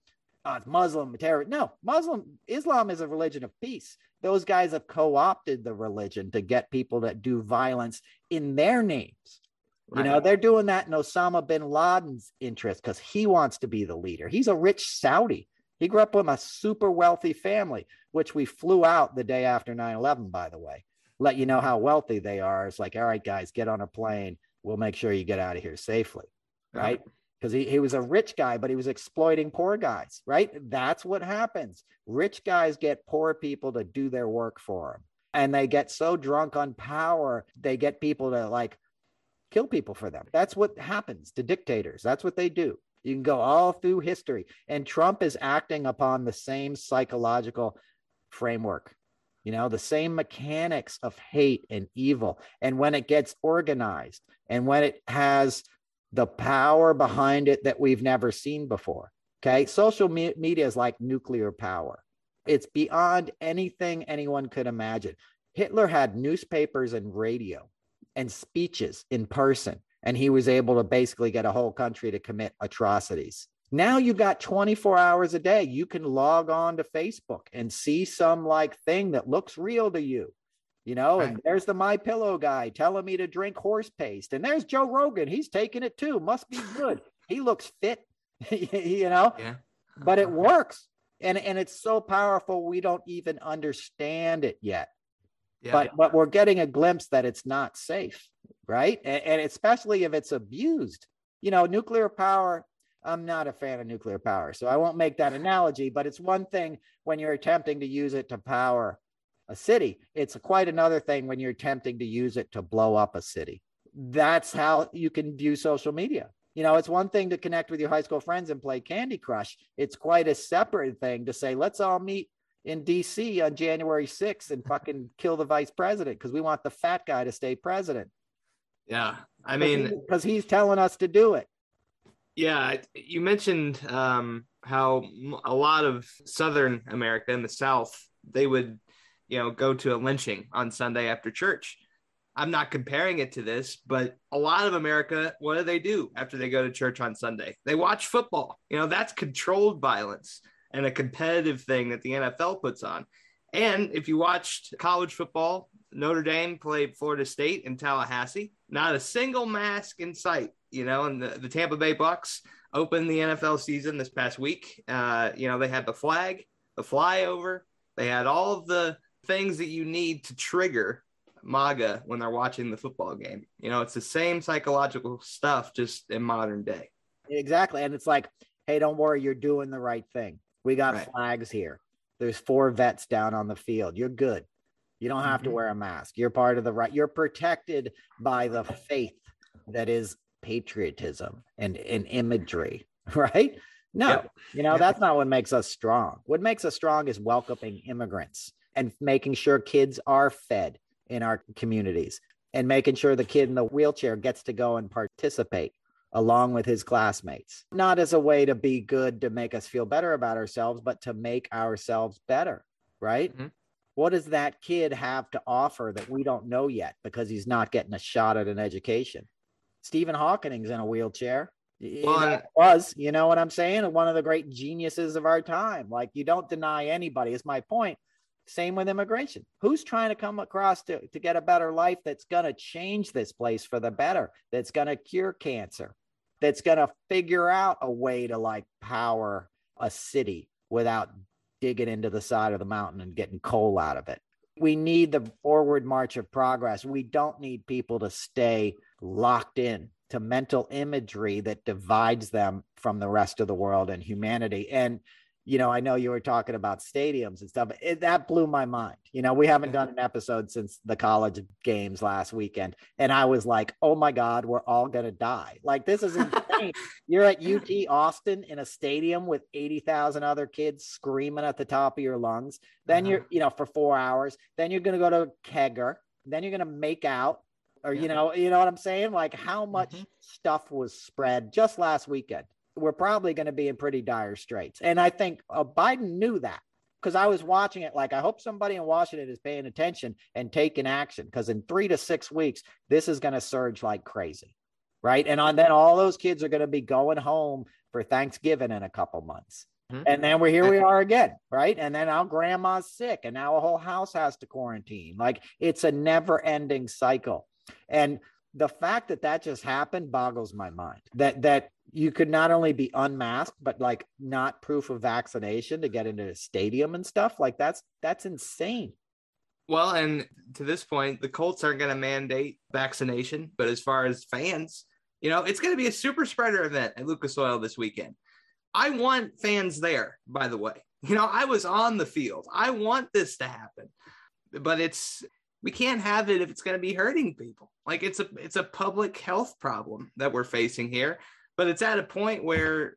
oh, it's Muslim, terror. No, Muslim, Islam is a religion of peace. Those guys have co opted the religion to get people to do violence in their names. You know, they're doing that in Osama bin Laden's interest because he wants to be the leader. He's a rich Saudi. He grew up with a super wealthy family, which we flew out the day after 9 11, by the way. Let you know how wealthy they are. It's like, all right, guys, get on a plane. We'll make sure you get out of here safely. Right. Because he, he was a rich guy, but he was exploiting poor guys. Right. That's what happens. Rich guys get poor people to do their work for them. And they get so drunk on power, they get people to like kill people for them. That's what happens to dictators. That's what they do. You can go all through history. And Trump is acting upon the same psychological framework, you know, the same mechanics of hate and evil. And when it gets organized and when it has the power behind it that we've never seen before. Okay. Social me- media is like nuclear power, it's beyond anything anyone could imagine. Hitler had newspapers and radio and speeches in person, and he was able to basically get a whole country to commit atrocities. Now you've got 24 hours a day. You can log on to Facebook and see some like thing that looks real to you. You know, and there's the My Pillow guy telling me to drink horse paste, and there's Joe Rogan. He's taking it too. Must be good. he looks fit. you know, Yeah. but it uh-huh. works, and and it's so powerful we don't even understand it yet Yeah. but but we're getting a glimpse that it's not safe right? And, and especially if it's abused. You know nuclear power i'm not a fan of nuclear power so i won't make that analogy but it's one thing when you're attempting to use it to power a city. It's quite another thing when you're attempting to use it to blow up a city. That's how you can view social media. You know it's one thing to connect with your high school friends and play candy crush. It's quite a separate thing to say let's all meet in DC on January 6th and fucking kill the vice president because we want the fat guy to stay president. yeah. I mean, because he's telling us to do it. Yeah, you mentioned um, how a lot of Southern America in the South they would, you know, go to a lynching on Sunday after church. I'm not comparing it to this, but a lot of America, what do they do after they go to church on Sunday? They watch football. You know, that's controlled violence and a competitive thing that the NFL puts on. And if you watched college football, Notre Dame played Florida State in Tallahassee, not a single mask in sight. You know, and the, the Tampa Bay Bucks opened the NFL season this past week. Uh, you know, they had the flag, the flyover, they had all of the things that you need to trigger MAGA when they're watching the football game. You know, it's the same psychological stuff, just in modern day. Exactly. And it's like, hey, don't worry, you're doing the right thing. We got right. flags here. There's four vets down on the field. You're good. You don't have mm-hmm. to wear a mask. You're part of the right. You're protected by the faith that is patriotism and, and imagery, right? No, yep. you know, that's not what makes us strong. What makes us strong is welcoming immigrants and making sure kids are fed in our communities and making sure the kid in the wheelchair gets to go and participate along with his classmates, not as a way to be good to make us feel better about ourselves, but to make ourselves better, right? Mm-hmm. What does that kid have to offer that we don't know yet because he's not getting a shot at an education? Stephen Hawking's in a wheelchair. Well, was, you know what I'm saying? One of the great geniuses of our time. Like, you don't deny anybody, is my point. Same with immigration. Who's trying to come across to, to get a better life that's going to change this place for the better, that's going to cure cancer, that's going to figure out a way to like power a city without digging into the side of the mountain and getting coal out of it. We need the forward march of progress. We don't need people to stay locked in to mental imagery that divides them from the rest of the world and humanity. And you know, I know you were talking about stadiums and stuff. It, that blew my mind. You know, we haven't done an episode since the college games last weekend. And I was like, oh my God, we're all going to die. Like, this is insane. you're at UT Austin in a stadium with 80,000 other kids screaming at the top of your lungs. Then uh-huh. you're, you know, for four hours. Then you're going to go to Kegger. Then you're going to make out. Or, you know, you know what I'm saying? Like, how much mm-hmm. stuff was spread just last weekend? We're probably going to be in pretty dire straits. And I think uh, Biden knew that because I was watching it like, I hope somebody in Washington is paying attention and taking action because in three to six weeks, this is going to surge like crazy. Right. And on, then all those kids are going to be going home for Thanksgiving in a couple months. Mm-hmm. And then we're here we are again, right? And then our grandma's sick and now a whole house has to quarantine. Like it's a never ending cycle. And the fact that that just happened boggles my mind that that you could not only be unmasked but like not proof of vaccination to get into a stadium and stuff like that's that's insane. Well and to this point the colts aren't going to mandate vaccination but as far as fans you know it's going to be a super spreader event at lucas oil this weekend. I want fans there by the way. You know i was on the field. I want this to happen. But it's we can't have it if it's going to be hurting people. Like it's a it's a public health problem that we're facing here but it's at a point where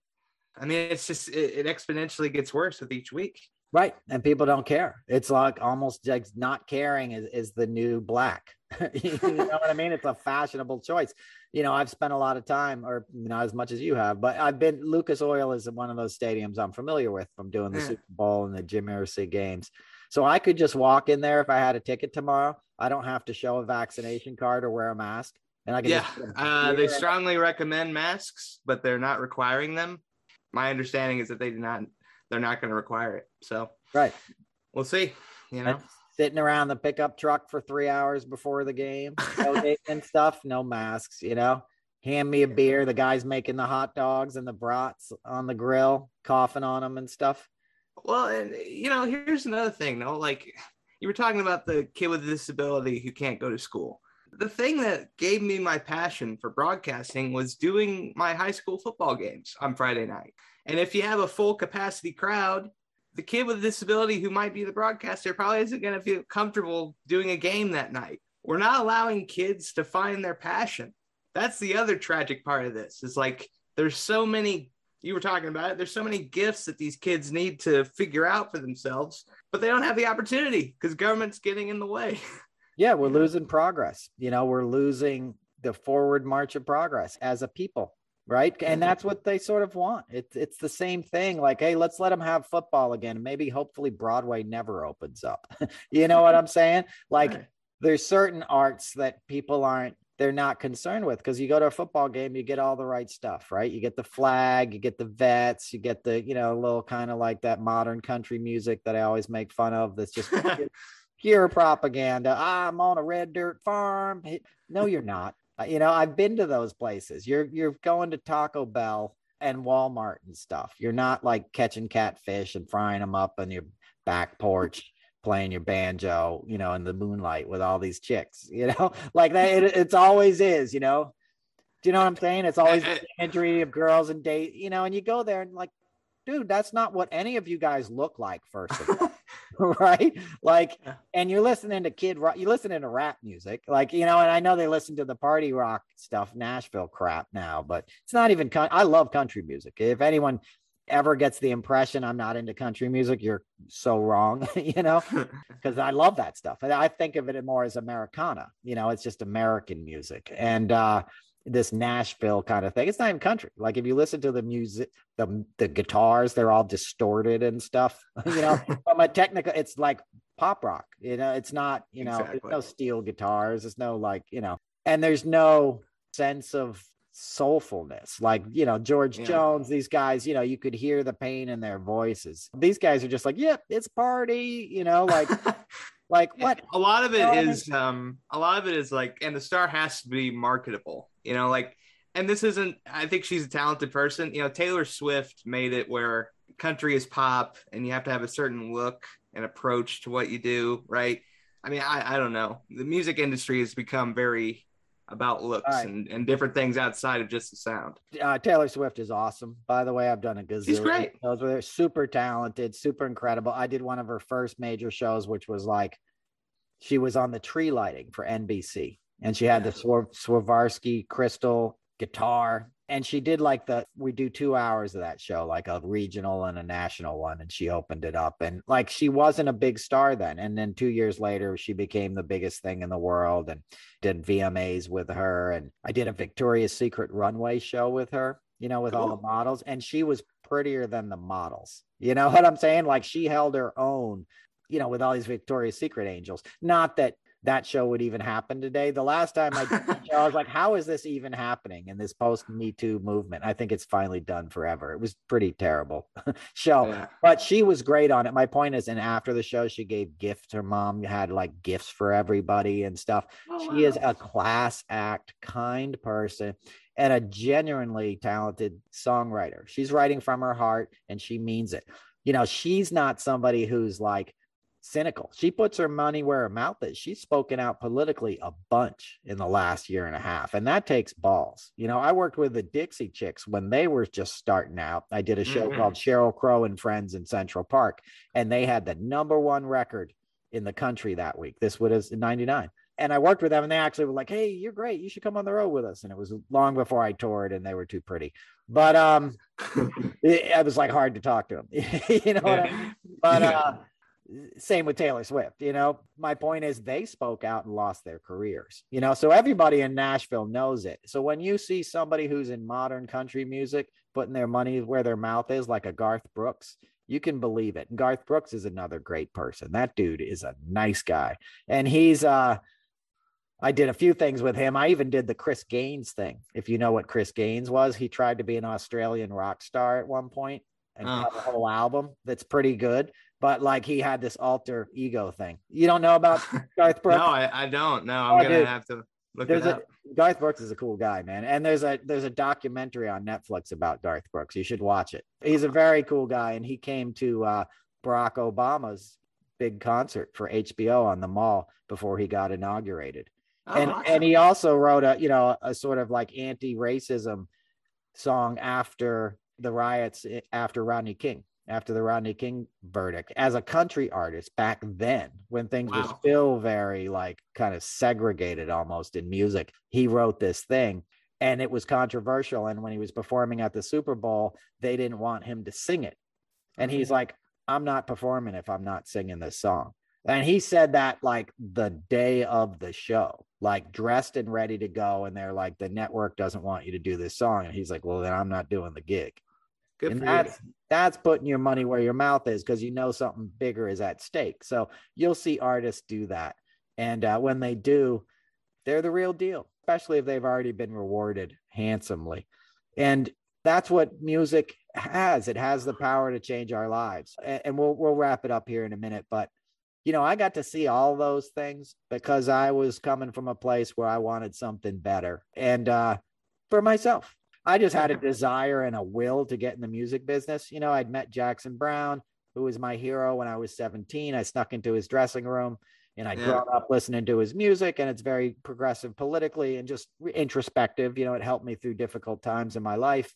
i mean it's just it, it exponentially gets worse with each week. Right. And people don't care. It's like almost like not caring is, is the new black. You know what i mean? It's a fashionable choice. You know i've spent a lot of time or not as much as you have but i've been lucas oil is one of those stadiums i'm familiar with from doing the yeah. super bowl and the jim irsay games. So I could just walk in there if I had a ticket tomorrow. I don't have to show a vaccination card or wear a mask. And I can yeah, uh, they strongly recommend masks, but they're not requiring them. My understanding is that they do not. They're not going to require it. So right, we'll see. You know, sitting around the pickup truck for three hours before the game and stuff, no masks. You know, hand me a beer. The guy's making the hot dogs and the brats on the grill, coughing on them and stuff. Well, and you know, here's another thing, though. Like you were talking about the kid with a disability who can't go to school. The thing that gave me my passion for broadcasting was doing my high school football games on Friday night. And if you have a full capacity crowd, the kid with a disability who might be the broadcaster probably isn't going to feel comfortable doing a game that night. We're not allowing kids to find their passion. That's the other tragic part of this. Is like there's so many you were talking about it. There's so many gifts that these kids need to figure out for themselves, but they don't have the opportunity because government's getting in the way. Yeah, we're losing progress. You know, we're losing the forward march of progress as a people, right? And mm-hmm. that's what they sort of want. It's it's the same thing. Like, hey, let's let them have football again. Maybe hopefully Broadway never opens up. you know what I'm saying? Like, right. there's certain arts that people aren't they're not concerned with because you go to a football game, you get all the right stuff, right? You get the flag, you get the vets, you get the, you know, a little kind of like that modern country music that I always make fun of. That's just pure propaganda. I'm on a red dirt farm. No, you're not. Uh, you know, I've been to those places. You're you're going to Taco Bell and Walmart and stuff. You're not like catching catfish and frying them up on your back porch playing your banjo, you know, in the moonlight with all these chicks, you know, like that. It, it's always is, you know. Do you know what I'm saying? It's always the imagery of girls and date, you know, and you go there and like, dude, that's not what any of you guys look like. First of all, right? Like, and you're listening to kid rock, you're listening to rap music, like you know. And I know they listen to the party rock stuff, Nashville crap now, but it's not even. Con- I love country music. If anyone ever gets the impression I'm not into country music, you're so wrong, you know, because I love that stuff. And I think of it more as Americana, you know, it's just American music. And uh, this Nashville kind of thing, it's not even country. Like if you listen to the music, the, the guitars, they're all distorted and stuff, you know, from a technical, it's like pop rock, you know, it's not, you know, exactly. no steel guitars, there's no like, you know, and there's no sense of soulfulness. Like you know george yeah. jones these guys you know you could hear the pain in their voices. These guys are just like yep yeah, it's party you know? Like like what? A lot of it is um a lot of it is like and the star has to be marketable you know like and this isn't i think she's a talented person you know taylor swift made it where country is pop and you have to have a certain look and approach to what you do right i mean i i don't know the music industry has become very about looks right. and, and different things outside of just the sound. Uh, Taylor Swift is awesome. By the way, I've done a gazillion. She's great. Those were super talented, super incredible. I did one of her first major shows, which was like she was on the tree lighting for NBC, and she had the Swarovski crystal guitar. And she did like the we do two hours of that show like a regional and a national one and she opened it up. And like she wasn't a big star then. And then two years later she became the biggest thing in the world and did vmas with her. And i did a victoria's secret runway show with her you know with cool. all the models. And she was prettier than the models. You know what i'm saying? Like she held her own you know with all these victoria's secret angels. Not that that show would even happen today. The last time I did the show, I was like, how is this even happening in this post Me Too movement? I think it's finally done forever. It was pretty terrible show, yeah. but she was great on it. My point is, and after the show, she gave gifts. Her mom had like gifts for everybody and stuff. Oh, she wow. is a class act, kind person and a genuinely talented songwriter. She's writing from her heart and she means it. You know, she's not somebody who's like, cynical. She puts her money where her mouth is. She's spoken out politically a bunch in the last year and a half, and that takes balls. You know, I worked with the Dixie Chicks when they were just starting out. I did a show mm-hmm. called Sheryl Crow and Friends in Central Park, and they had the number one record in the country that week. This was in 99. And I worked with them, and they actually were like, Hey, you're great. You should come on the road with us. And it was long before I toured, and they were too pretty. But um, it, it was like hard to talk to them. you know what I mean? But uh, same with Taylor Swift. You know, my point is they spoke out and lost their careers. You know, so everybody in Nashville knows it. So when you see somebody who's in modern country music putting their money where their mouth is, like a Garth Brooks, you can believe it. And Garth Brooks is another great person. That dude is a nice guy. And he's uh I did a few things with him. I even did the Chris Gaines thing. If you know what Chris Gaines was, he tried to be an Australian rock star at one point and oh. have a whole album that's pretty good but like he had this alter ego thing. You don't know about Garth Brooks? no, I, I, don't. No, I'm oh, gonna dude. have to look there's it up. A, Garth Brooks is a cool guy, man. And there's a there's a documentary on Netflix about Garth Brooks. You should watch it. He's a very cool guy, and he came to uh, Barack Obama's big concert for HBO on the mall before he got inaugurated. Oh, and awesome. and he also wrote a you know a sort of like anti-racism song after the riots eh, after Rodney King after the Rodney King verdict as a country artist back then when things wow. were still very like kind of segregated almost in music. He wrote this thing and it was controversial. And when he was performing at the Super Bowl, they didn't want him to sing it. And he's mm-hmm. like, I'm not performing if I'm not singing this song. And he said that like the day of the show, like dressed and ready to go. And they're like, the network doesn't want you to do this song. And he's like, well, then I'm not doing the gig. Good and that's you. that's putting your money where your mouth is because you know something bigger is at stake. So you'll see artists do that, and uh, when they do, they're the real deal. Especially if they've already been rewarded handsomely, and that's what music has. It has the power to change our lives. And, and we'll we'll wrap it up here in a minute, but you know, I got to see all those things because I was coming from a place where I wanted something better and uh, for myself. I just had a desire and a will to get in the music business. You know, I'd met Jackson Browne, who was my hero when I was 17. I snuck into his dressing room and I grew up listening to his music and it's very progressive politically and just introspective. You know, it helped me through difficult times in my life.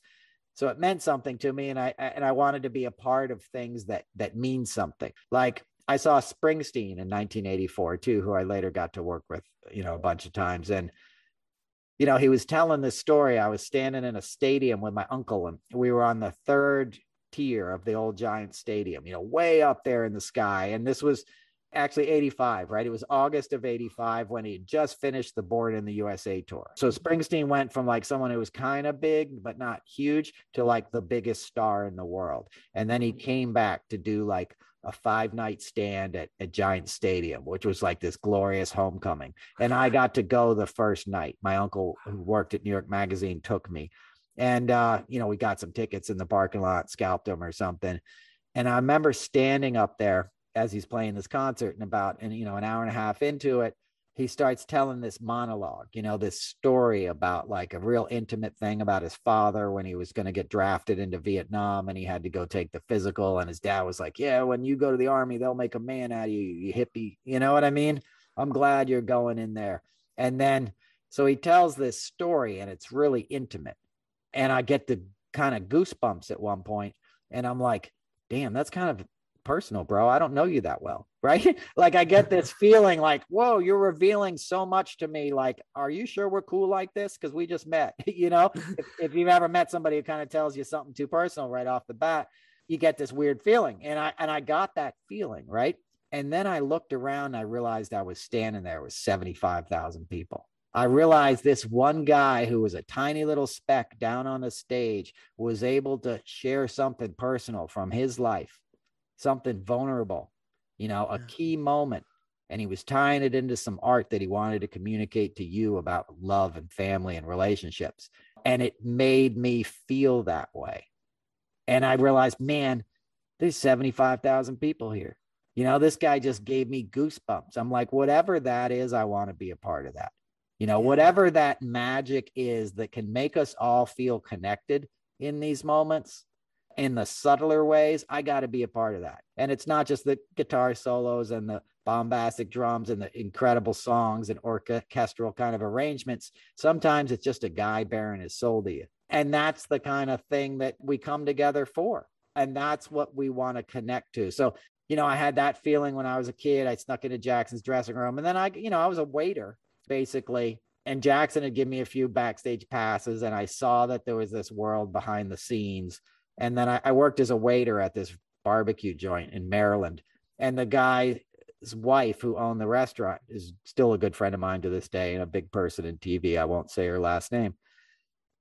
So it meant something to me and I and I wanted to be a part of things that that mean something. Like I saw Springsteen in 1984 too, who I later got to work with, you know, a bunch of times and you know, he was telling this story. I was standing in a stadium with my uncle, and we were on the third tier of the old Giant Stadium, you know, way up there in the sky. And this was actually 85, right? It was August of 85 when he had just finished the Born in the USA tour. So Springsteen went from like someone who was kind of big, but not huge, to like the biggest star in the world. And then he mm-hmm. came back to do like a five night stand at, at Giant Stadium, which was like this glorious homecoming. And I got to go the first night. My uncle, who worked at New York Magazine, took me. And, uh, you know, we got some tickets in the parking lot, scalped them or something. And I remember standing up there as he's playing this concert and about, and, you know, an hour and a half into it, he starts telling this monologue, you know, this story about like a real intimate thing about his father when he was going to get drafted into Vietnam and he had to go take the physical. And his dad was like, Yeah, when you go to the army, they'll make a man out of you, you hippie. You know what I mean? I'm glad you're going in there. And then, so he tells this story and it's really intimate. And I get the kind of goosebumps at one point, And I'm like, Damn, that's kind of personal, bro. I don't know you that well, right? like I get this feeling like, whoa, you're revealing so much to me. Like, are you sure we're cool like this? Because we just met, you know. if, if you've ever met somebody who kind of tells you something too personal right off the bat, you get this weird feeling, and I and I got that feeling, right? And then I looked around, I realized I was standing there with seventy five thousand people. I realized this one guy who was a tiny little speck down on the stage was able to share something personal from his life something vulnerable, you know, a key moment. And he was tying it into some art that he wanted to communicate to you about love and family and relationships. And it made me feel that way. And I realized, man, there's 75,000 people here. You know, this guy just gave me goosebumps. I'm like, whatever that is, I want to be a part of that. You know, whatever that magic is that can make us all feel connected in these moments, in the subtler ways, I got to be a part of that. And it's not just the guitar solos and the bombastic drums and the incredible songs and orchestral kind of arrangements. Sometimes it's just a guy bearing his soul to you. And that's the kind of thing that we come together for. And that's what we want to connect to. So, you know, I had that feeling when I was a kid. I snuck into Jackson's dressing room. And then I, you know, I was a waiter basically. And Jackson had given me a few backstage passes. And I saw that there was this world behind the scenes and then I, I worked as a waiter at this barbecue joint in Maryland. And the guy's wife who owned the restaurant is still a good friend of mine to this day and a big person in TV. I won't say her last name,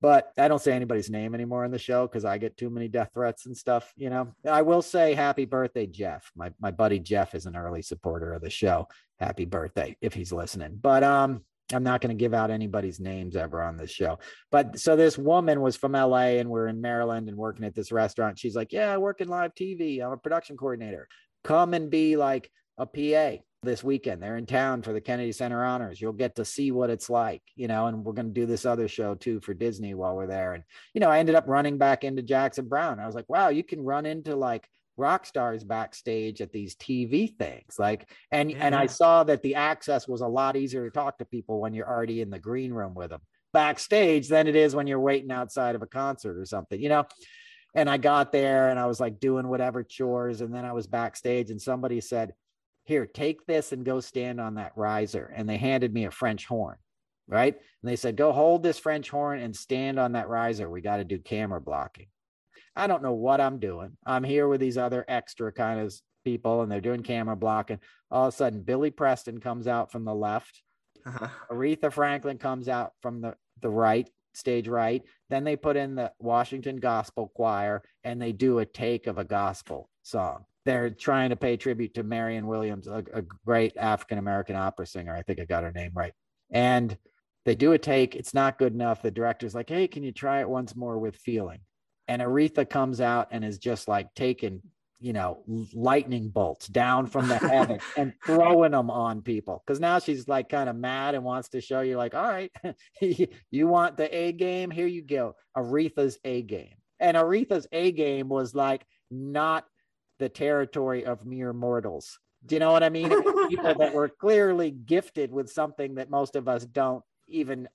but I don't say anybody's name anymore in the show because I get too many death threats and stuff. You know, I will say happy birthday, Jeff. My my buddy Jeff is an early supporter of the show. Happy birthday if he's listening. But um, I'm not going to give out anybody's names ever on this show. But so this woman was from LA and we're in Maryland and working at this restaurant. She's like, Yeah, I work in live TV. I'm a production coordinator. Come and be like a PA this weekend. They're in town for the Kennedy Center Honors. You'll get to see what it's like, you know, and we're going to do this other show too for Disney while we're there. And, you know, I ended up running back into Jackson Browne. I was like, wow, you can run into like rock stars backstage at these TV things. Like, and yeah. and I saw that the access was a lot easier to talk to people when you're already in the green room with them backstage than it is when you're waiting outside of a concert or something, you know. And I got there and I was like doing whatever chores, and then I was backstage, and somebody said, "Here, take this and go stand on that riser." And they handed me a French horn right? And they said, go hold this French horn and stand on that riser. We got to do camera blocking. I don't know what I'm doing. I'm here with these other extra kind of people and they're doing camera blocking. All of a sudden, Billy Preston comes out from the left. Uh-huh. Aretha Franklin comes out from the, the right, stage right. Then they put in the Washington Gospel Choir and they do a take of a gospel song. They're trying to pay tribute to Marianne Williams, a, a great African American opera singer. I think I got her name right. And they do a take. It's not good enough. The director's like, hey, can you try it once more with feeling? And Aretha comes out and is just like taking, you know, lightning bolts down from the heaven and throwing them on people. Cause now she's like kind of mad and wants to show you, like, all right, you want the A game? Here you go. Aretha's A game. And Aretha's A game was like not the territory of mere mortals. Do you know what I mean? People that were clearly gifted with something that most of us don't even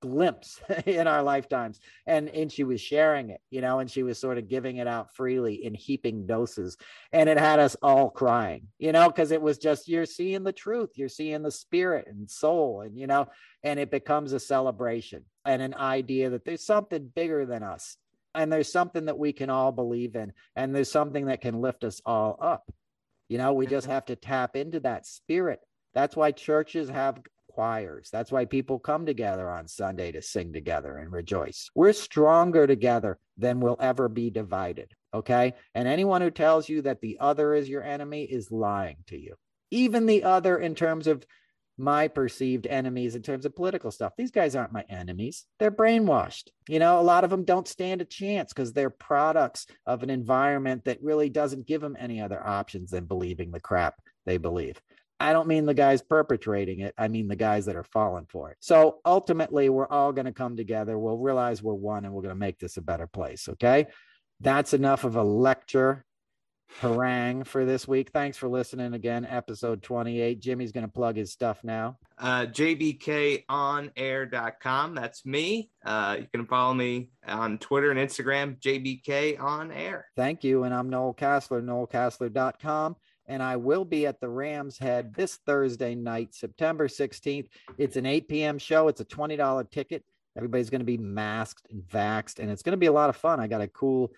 glimpse in our lifetimes. And and she was sharing it you know and she was sort of giving it out freely in heaping doses. And it had us all crying you know because it was just you're seeing the truth. You're seeing the spirit and soul and you know and it becomes a celebration and an idea that there's something bigger than us. And there's something that we can all believe in and there's something that can lift us all up. You know we just have to tap into that spirit. That's why churches have choirs. That's why people come together on Sunday to sing together and rejoice. We're stronger together than we'll ever be divided. Okay. And anyone who tells you that the other is your enemy is lying to you. Even the other, in terms of my perceived enemies, in terms of political stuff, these guys aren't my enemies. They're brainwashed. You know, a lot of them don't stand a chance because they're products of an environment that really doesn't give them any other options than believing the crap they believe. I don't mean the guys perpetrating it. I mean the guys that are falling for it. So ultimately, we're all going to come together. We'll realize we're one and we're going to make this a better place. Okay. That's enough of a lecture harangue for this week. Thanks for listening again. Episode 28. Jimmy's going to plug his stuff now. Uh, JBKOnAir.com. That's me. Uh, you can follow me on Twitter and Instagram, JBK on air. Thank you. And I'm Noel Casler, noelcasler.com and I will be at the Rams Head this Thursday night, September 16th. It's an 8 p.m. show. It's a $20 ticket. Everybody's going to be masked and vaxxed, and it's going to be a lot of fun. I got a cool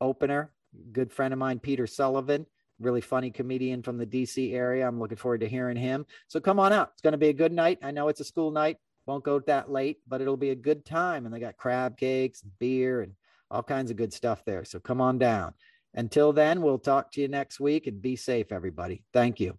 opener. Good friend of mine, Peter Sullivan, really funny comedian from the DC area. I'm looking forward to hearing him. So come on out. It's going to be a good night. I know it's a school night. Won't go that late, but it'll be a good time. And they got crab cakes, beer, and all kinds of good stuff there. So come on down. Until then, we'll talk to you next week and be safe, everybody. Thank you.